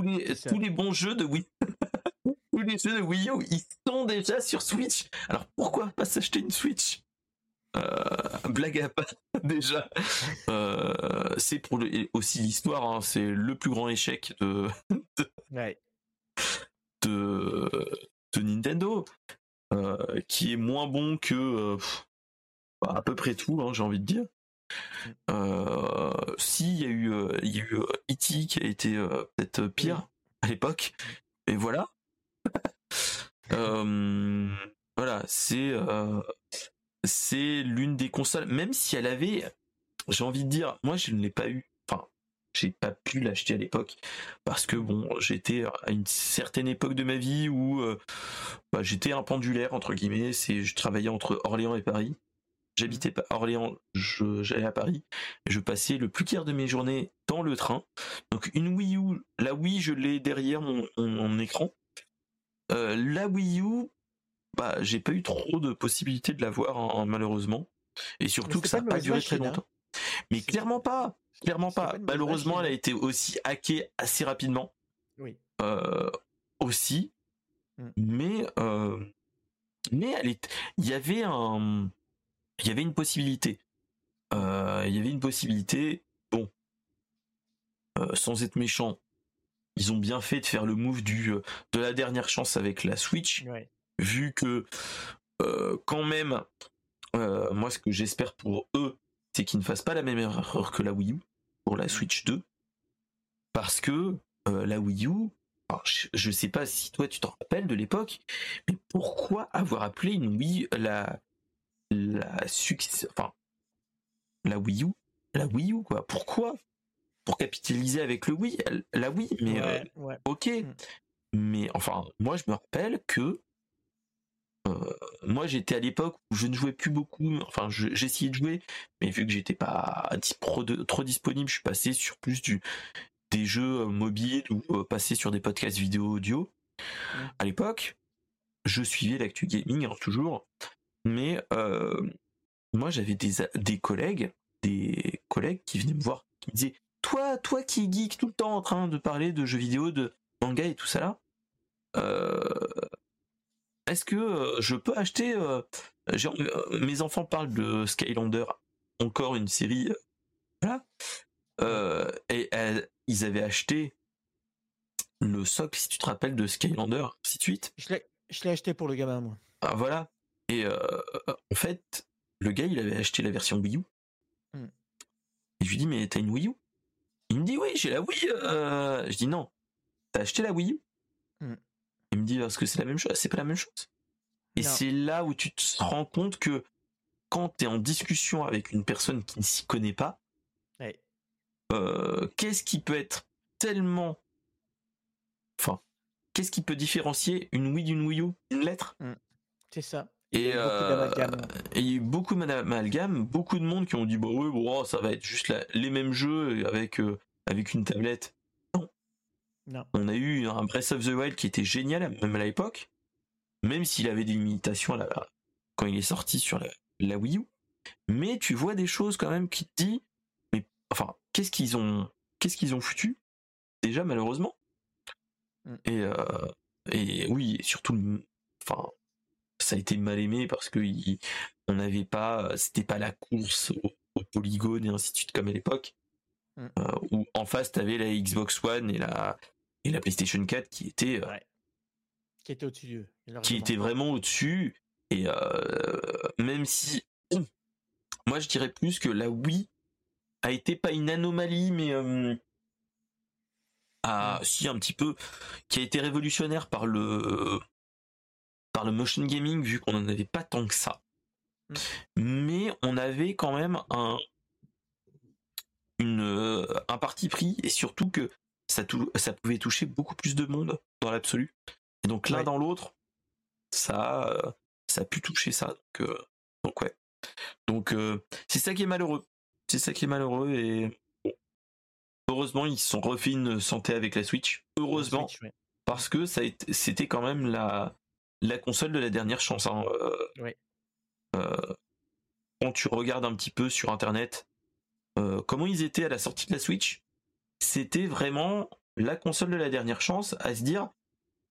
tous les tous les bons jeux de Wii tous les jeux de Wii U ils sont déjà sur Switch. Alors pourquoi pas s'acheter une Switch? Euh, blague à pas déjà. C'est pour aussi l'histoire hein, c'est le plus grand échec de, de, de Nintendo, euh, qui est moins bon que euh, bah, à peu près tout, hein, j'ai envie de dire. Euh, si il y a eu, il y a eu E.T. qui a été peut-être pire à l'époque, et voilà. voilà, c'est c'est l'une des consoles, même si elle avait, j'ai envie de dire, moi je ne l'ai pas eu. J'ai pas pu l'acheter à l'époque. Parce que bon j'étais à une certaine époque de ma vie où euh, bah, j'étais un pendulaire entre guillemets. C'est je travaillais entre Orléans et Paris j'habitais pas Orléans j'allais à Paris et je passais le plus clair de mes journées dans le train donc une Wii U la Wii je l'ai derrière mon, mon, écran la Wii U, bah, j'ai pas eu trop de possibilités de l'avoir voir malheureusement. Et surtout que ça n'a pas duré très hein. longtemps. Mais clairement pas. Clairement pas. Malheureusement, elle a été aussi hackée assez rapidement. Oui. Euh, aussi. Mm. Mais euh, mais elle est. Il y avait un. Il y avait une possibilité. Euh, il y avait une possibilité. Bon. sans être méchant, ils ont bien fait de faire le move du de la dernière chance avec la Switch. Vu que quand même, moi ce que j'espère pour eux, c'est qu'ils ne fassent pas la même erreur que la Wii U pour la Switch 2. Parce que euh, la Wii U, je, ne sais pas si toi tu t'en rappelles de l'époque, mais pourquoi avoir appelé une Wii la la enfin la Wii U, la Wii U quoi Pourquoi? Pour capitaliser avec le Wii, la Wii, mais euh, ok. Mm. Mais enfin, moi je me rappelle que euh, moi, j'étais à l'époque où je ne jouais plus beaucoup. Enfin, j'essayais de jouer, mais vu que j'étais pas trop disponible, je suis passé sur plus du des jeux euh, mobiles ou euh, passé sur des podcasts vidéo audio. À l'époque, je suivais l'actu gaming hein, toujours, mais moi j'avais des, des collègues, des collègues qui venaient me voir, qui me disaient toi, toi qui geek tout le temps en train de parler de jeux vidéo, de manga et tout ça là, est-ce que euh, je peux acheter euh, euh, mes enfants parlent de Skylander, encore une série, voilà, et ils avaient acheté le socle, si tu te rappelles, de Skylander, ainsi de suite. Je l'ai acheté pour le gamin, moi. Ah, voilà. Et en fait, le gars, il avait acheté la version Wii U. Hmm. Et je lui dis, mais t'as une Wii U? Il me dit, oui, j'ai la Wii. Je dis, non, t'as acheté la Wii U? Hmm. Il me dit parce que c'est la même chose, c'est pas la même chose. Et c'est là où tu te rends compte que quand tu es en discussion avec une personne qui ne s'y connaît pas, euh, qu'est-ce qui peut être tellement, enfin, qu'est-ce qui peut différencier une oui d'une Wii U, une lettre? Mmh. C'est ça. Et, euh, il y a eu beaucoup d'amalgame, beaucoup de monde qui ont dit bah oui, bon, ça va être juste les mêmes jeux avec euh, avec une tablette. On a eu un Breath of the Wild qui était génial, même à l'époque, même s'il avait des limitations quand il est sorti sur la, Wii U. Mais tu vois des choses quand même qui te disent, mais enfin, qu'est-ce qu'ils ont, qu'est-ce qu'ils ont foutu déjà malheureusement. Mm. Et, euh, et oui, surtout, enfin, ça a été mal aimé parce que on n'avait pas, c'était pas la course au, au, polygone et ainsi de suite comme à l'époque. Mm. Euh, où en face t'avais la Xbox One et la et la PlayStation 4 qui était euh, qui était au-dessus qui était vraiment au-dessus et euh, même si moi je dirais plus que la Wii a été pas une anomalie mais euh, a, si un petit peu qui a été révolutionnaire par le par le motion gaming vu qu'on n'en avait pas tant que ça mm. mais on avait quand même un une un parti pris et surtout que ça, ça pouvait toucher beaucoup plus de monde dans l'absolu. Et donc l'un dans l'autre, ça, ça a pu toucher ça. Donc, euh, donc ouais. Donc euh, c'est ça qui est malheureux. C'est ça qui est malheureux et heureusement ils se sont refait une santé avec la Switch. Heureusement parce que ça c'était quand même la la console de la dernière chance. Hein. Euh, quand tu regardes un petit peu sur internet comment ils étaient à la sortie de la Switch, c'était vraiment la console de la dernière chance à se dire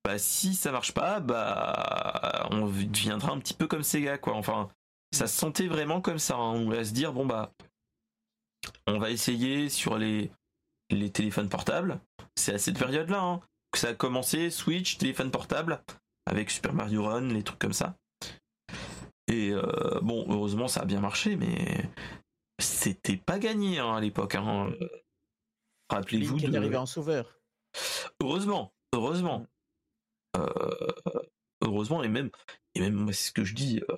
bah si ça marche pas bah on deviendra un petit peu comme Sega quoi enfin ça se sentait vraiment comme ça hein. on va se dire bon bah on va essayer sur les les téléphones portables c'est à cette période là hein, que ça a commencé Switch téléphone portable avec Super Mario Run les trucs comme ça et euh, bon heureusement ça a bien marché mais c'était pas gagné hein, à l'époque Rappelez-vous de. arrivé en sauveur. Heureusement, heureusement. Euh, heureusement, et même, et même moi, c'est ce que je dis, euh,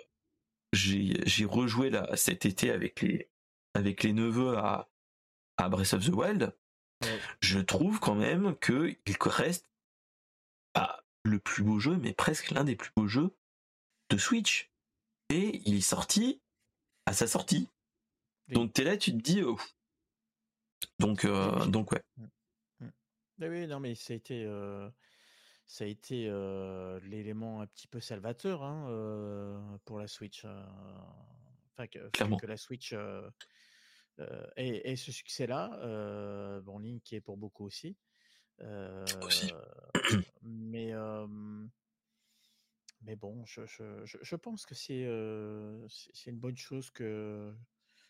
j'ai rejoué là, cet été avec les, avec les neveux à, à Breath of the Wild. Je trouve quand même qu'il reste pas le plus beau jeu, mais presque l'un des plus beaux jeux de Switch. Et il est sorti à sa sortie. Donc t'es là, tu te dis, oh, donc, euh, donc ouais. Mmh, mmh. oui, non, mais ça a été, ça a été l'élément un petit peu salvateur hein, pour la Switch. Enfin, que, que, la Switch ait, ce succès-là. bon, Link qui est pour beaucoup aussi. Aussi. Mais, mais bon, je, je, je pense que c'est c'est une bonne chose que,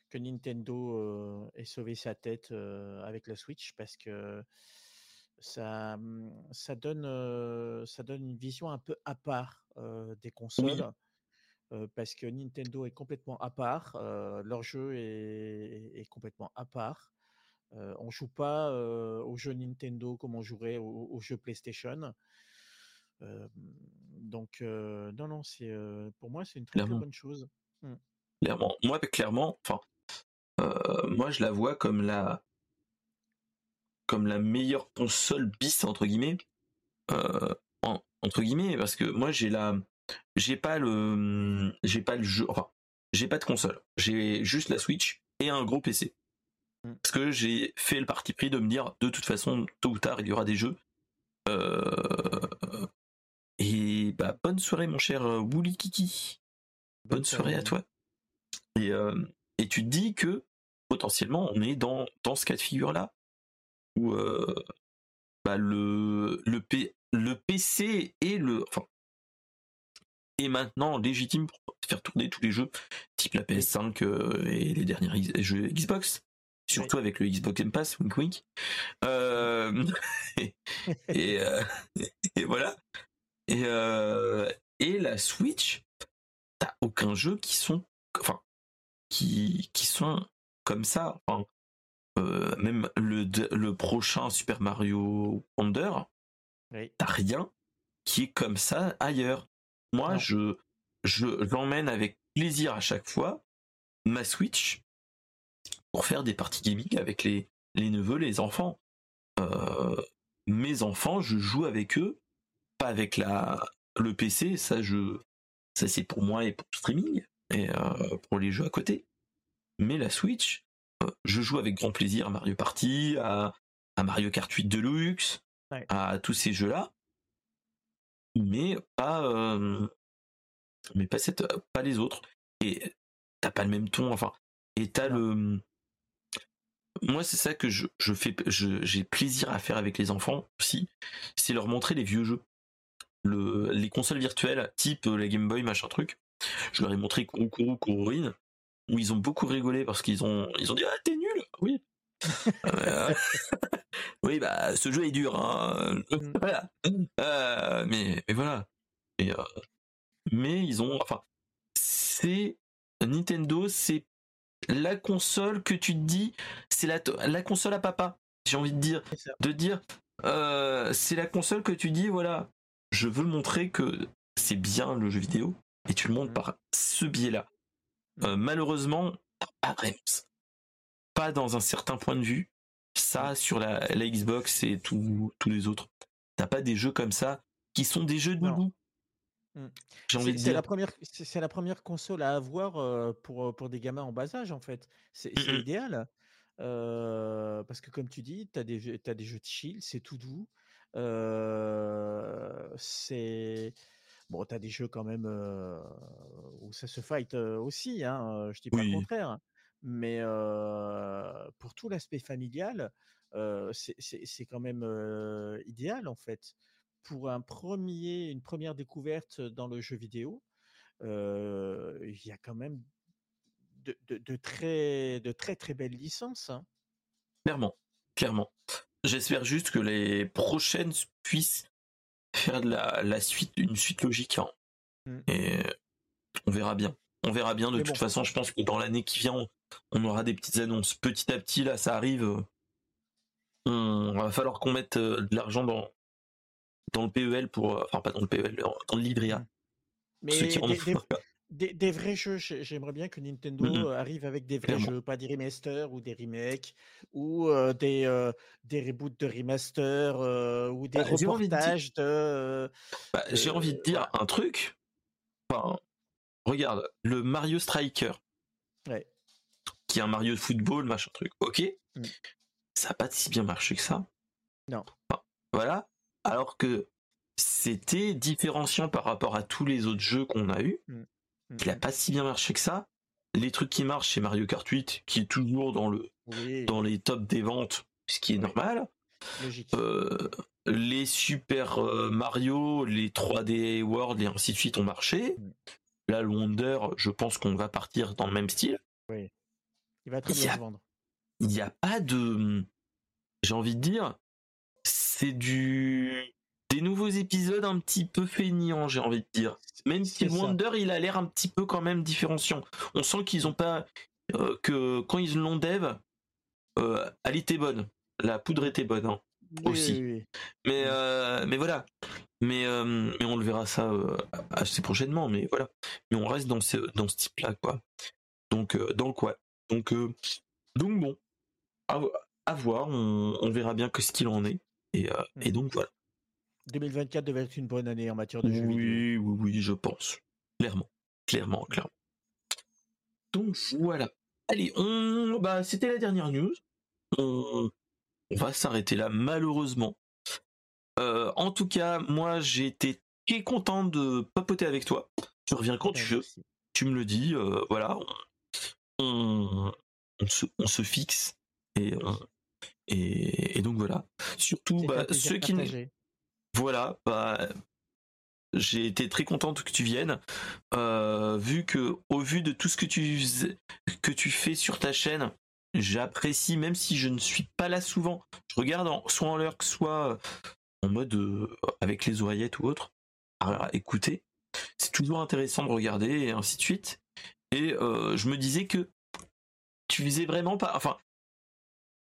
que Nintendo ait sauvé sa tête avec la Switch parce que ça, mmh, ça, donne, ça donne une vision un peu à part des consoles. parce que Nintendo est complètement à part, leur jeu est, complètement à part. On joue pas aux jeux Nintendo comme on jouerait aux, jeux PlayStation. donc non non c'est pour moi c'est une très, très, bonne chose. Mmh. Clairement, moi clairement, enfin moi je la vois comme la comme la meilleure console bis entre guillemets euh, entre guillemets parce que moi j'ai la j'ai pas le j'ai pas le jeu enfin j'ai pas de console j'ai juste la Switch et un gros PC. Parce que j'ai fait le parti pris de me dire de toute façon tôt ou tard il y aura des jeux. Euh, et bah bonne soirée mon cher Woolly Kiki. Bonne, soirée à toi. Et, euh, et tu te dis que potentiellement on est dans dans ce cas de figure là où bah, le, le, P, le PC et le. Enfin, est maintenant légitime pour faire tourner tous les jeux, type la PS5 et les derniers jeux Xbox, surtout avec le Xbox Game Pass, wink wink. et, et, voilà. Et, et la Switch, t'as aucun jeu qui sont, enfin, qui, qui sont comme ça. Enfin, euh, même le, le prochain Super Mario Wonder, t'as rien qui est comme ça ailleurs. Moi, je, je l'emmène avec plaisir à chaque fois, ma Switch, pour faire des parties gaming avec les, les neveux, les enfants. Euh, mes enfants, je joue avec eux, pas avec la, le PC, ça je, ça c'est pour moi et pour le streaming, et euh, pour les jeux à côté. Mais la Switch, je joue avec grand plaisir à Mario Party, à, Mario Kart 8 Deluxe, à tous ces jeux-là, mais pas, euh, mais pas cette, pas les autres. Et t'as pas le même ton, enfin, et t'as le, moi c'est ça que je, fais, j'ai plaisir à faire avec les enfants aussi, c'est leur montrer les vieux jeux, le, les consoles virtuelles type la Game Boy machin truc. Je leur ai montré Kuru Kuru où ils ont beaucoup rigolé parce qu'ils ont ils ont dit ah t'es nul oui euh, oui bah ce jeu est dur hein. Mm. voilà euh, mais mais voilà et, euh, mais ils ont enfin c'est Nintendo c'est la console que tu te dis c'est la la console à papa j'ai envie de dire de dire c'est la console que tu dis voilà je veux montrer que c'est bien le jeu vidéo et tu le montres mm. par ce biais là euh, malheureusement, pas Pas dans un certain point de vue. Ça, sur la, Xbox et tous les autres. T'as pas des jeux comme ça qui sont des jeux de goût. Mmh. C'est la première, c'est la première console à avoir euh, pour euh, pour des gamins en bas âge en fait. C'est mmh idéal parce que comme tu dis, tu as des as des jeux de chill, c'est tout doux. c'est Bon, tu as des jeux quand même où ça se fight aussi, hein, je dis pas le contraire. Mais pour tout l'aspect familial, c'est quand même idéal en fait. Pour un premier, une première découverte dans le jeu vidéo, il y a quand même de, de, très, de très très belles licences. Hein. Clairement, clairement. J'espère juste que les prochaines puissent faire de la, suite, une suite logique. Hein. Mmh. Et on verra bien. On verra bien. De toute façon, je pense que dans l'année qui vient, on, aura des petites annonces. Petit à petit, là, ça arrive. On va falloir qu'on mette de l'argent dans, dans le PEL pour. Euh, enfin, pas dans le PEL, dans le Libria. Mmh. Mais Ceux qui des, vrais jeux, j'aimerais bien que Nintendo mmh euh, arrive avec des vrais jeux, pas des remasters ou des remakes ou des, des reboots de remaster ou des bah, reportages de. Bah, j'ai envie de dire un truc. regarde, le Mario Striker, qui est un Mario de football, machin truc, ok, mmh. ça n'a pas si bien marché que ça. Non. voilà. Alors que c'était différenciant par rapport à tous les autres jeux qu'on a eu. Mmh. Il a pas si bien marché que ça. Les trucs qui marchent, c'est Mario Kart 8, qui est toujours dans le dans les tops des ventes, ce qui est normal. Euh, les Super euh, Mario, les 3D World et ainsi de suite ont marché. Mm. Là, le Wonder, je pense qu'on va partir dans le même style. Il va très bien se vendre. Il n'y a pas de. J'ai envie de dire. C'est du. Des nouveaux épisodes un petit peu feignants, j'ai envie de dire. Même si le Wonder, il a l'air un petit peu quand même différenciant. On sent qu'ils ont pas. Euh, que quand ils l'ont dev, elle était bonne la poudre était bonne hein, aussi. Mais euh, mais voilà. Mais euh, mais on le verra ça euh, assez prochainement. Mais voilà. Mais on reste dans ce dans ce type là quoi. Donc dans quoi. Donc donc bon. À, voir. On, verra bien que ce qu'il en est. Et, et mm. donc voilà. 2024 devait être une bonne année en matière de jeux vidéo. Oui, oui, oui, je pense. Clairement. Clairement, clairement. Donc voilà. Allez, on bah c'était la dernière news. On, on va s'arrêter là, malheureusement. Euh, en tout cas, moi, j'ai été très content de papoter avec toi. Tu reviens quand tu veux. Tu me le dis, euh, voilà. On, se, fixe. Et, euh, et, donc voilà. Surtout, bah, ceux qui. Voilà, bah, j'ai été très contente que tu viennes, vu que au vu de tout ce que tu que tu fais sur ta chaîne, j'apprécie, même si je ne suis pas là souvent. Je regarde soit en l'heure, soit euh, en mode euh, avec les oreillettes ou autre. Alors, écoutez, c'est toujours intéressant de regarder et ainsi de suite. Et euh, je me disais que tu faisais vraiment pas. Enfin,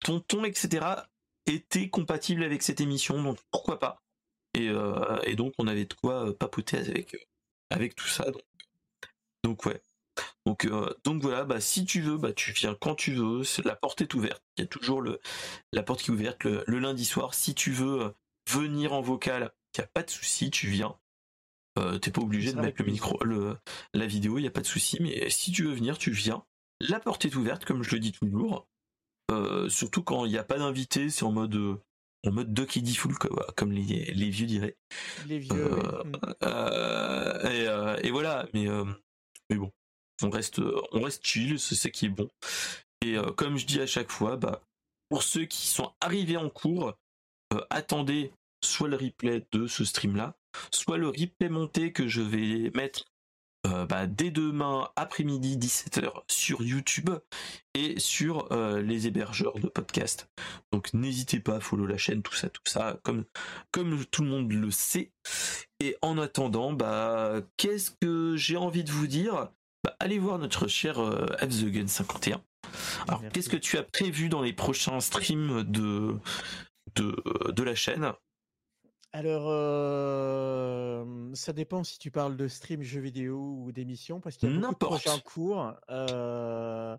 ton ton, etc., était compatible avec cette émission, donc pourquoi pas. Et, et donc, on avait de quoi papoter avec, avec tout ça. Donc, donc ouais. Donc, euh, donc voilà, bah, si tu veux, bah, tu viens quand tu veux. La porte est ouverte. Il y a toujours le, la porte qui est ouverte le, lundi soir. Si tu veux euh, venir en vocal, il n'y a pas de souci, tu viens. Euh, T'es pas obligé de mettre le micro, le, la vidéo, il n'y a pas de souci. Mais si tu veux venir, tu viens. La porte est ouverte, comme je le dis toujours. Euh, surtout quand il n'y a pas d'invité, c'est en mode en mode Ducky Fool comme les, les, vieux diraient. Les vieux. et, et, voilà, mais mais bon, on reste, on reste chill, c'est ça qui est bon. Et euh, comme je dis à chaque fois, bah, pour ceux qui sont arrivés en cours, euh, attendez soit le replay de ce stream-là, soit le replay monté que je vais mettre euh, bah, dès demain après-midi 17h sur YouTube et sur les hébergeurs de podcast. Donc n'hésitez pas à follow la chaîne, tout ça, tout ça, comme, comme tout le monde le sait. Et en attendant, bah, qu'est-ce que j'ai envie de vous dire? Bah, allez voir notre cher euh, Gun 51. Alors, qu'est-ce que tu as prévu dans les prochains streams de, de, de la chaîne? Alors, euh, ça dépend si tu parles de stream, jeux vidéo ou d'émissions, parce qu'il y a beaucoup de projets en cours. Euh,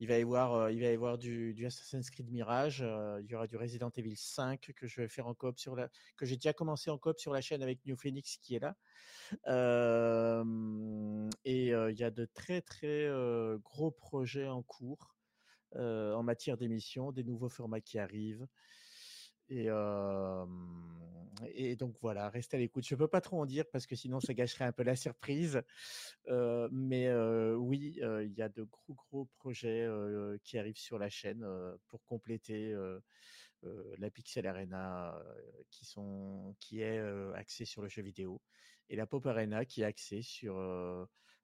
il va y avoir, il va y avoir du, Assassin's Creed Mirage. il y aura du Resident Evil 5 que je vais faire en coop sur la, que j'ai déjà commencé en coop sur la chaîne avec New Phoenix qui est là et il y a de très très gros projets en cours en matière d'émissions, des nouveaux formats qui arrivent. Et, donc voilà, restez à l'écoute. Je ne peux pas trop en dire parce que sinon ça gâcherait un peu la surprise. mais oui, il y a de gros gros projets qui arrivent sur la chaîne pour compléter la Pixel Arena qui est axée sur le jeu vidéo et la Pop Arena qui est axée sur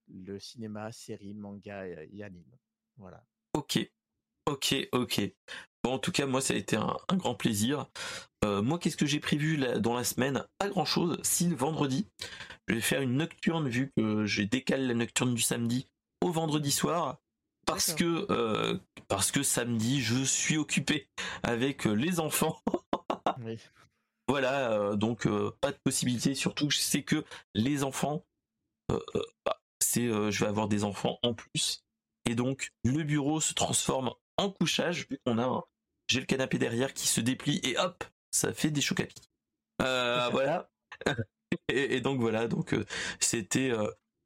le cinéma, série, manga et, anime. Voilà. Ok, ok, ok. Bon, en tout cas, moi, ça a été un, grand plaisir. moi, qu'est-ce que j'ai prévu dans la semaine? Pas grand-chose. Si vendredi, je vais faire une nocturne vu que j'ai décalé la nocturne du samedi au vendredi soir parce que parce que samedi je suis occupé avec les enfants. oui. Voilà, euh, donc euh, pas de possibilité. Surtout, je sais que les enfants, euh, bah, c'est, je vais avoir des enfants en plus, et donc le bureau se transforme en couchage vu qu'on a, j'ai le canapé derrière qui se déplie et hop, ça fait des à pic. voilà. et, donc voilà, donc c'était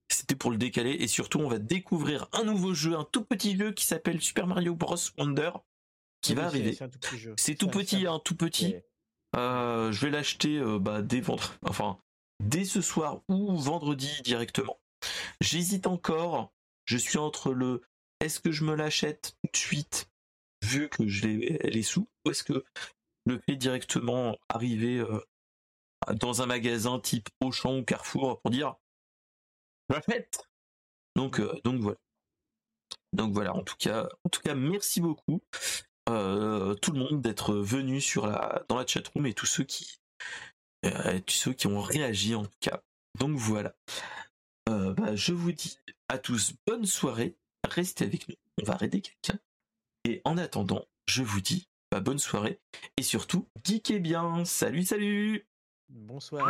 c'était pour le décaler et surtout on va découvrir un nouveau jeu, un tout petit jeu qui s'appelle Super Mario Bros Wonder qui va arriver. C'est tout, petit, un tout petit. Euh, je vais l'acheter euh, bah, dès vendre. Enfin, dès ce soir ou vendredi directement. J'hésite encore. Je suis entre le est-ce que je me l'achète tout de suite vu que je les sous ou est-ce que le fais directement arriver euh, dans un magasin type Auchan ou Carrefour pour dire j'achète. Donc euh, donc voilà. Donc voilà, en tout cas, en tout cas, merci beaucoup euh, tout le monde d'être venu sur la dans la chatroom et tous ceux qui tous ceux qui ont réagi en tout cas. Donc voilà. Bah, je vous dis à tous bonne soirée. Restez avec nous. On va arrêter quelqu'un. Et en attendant, je vous dis bah, bonne soirée et surtout, geekez bien. Salut, salut Bonsoir.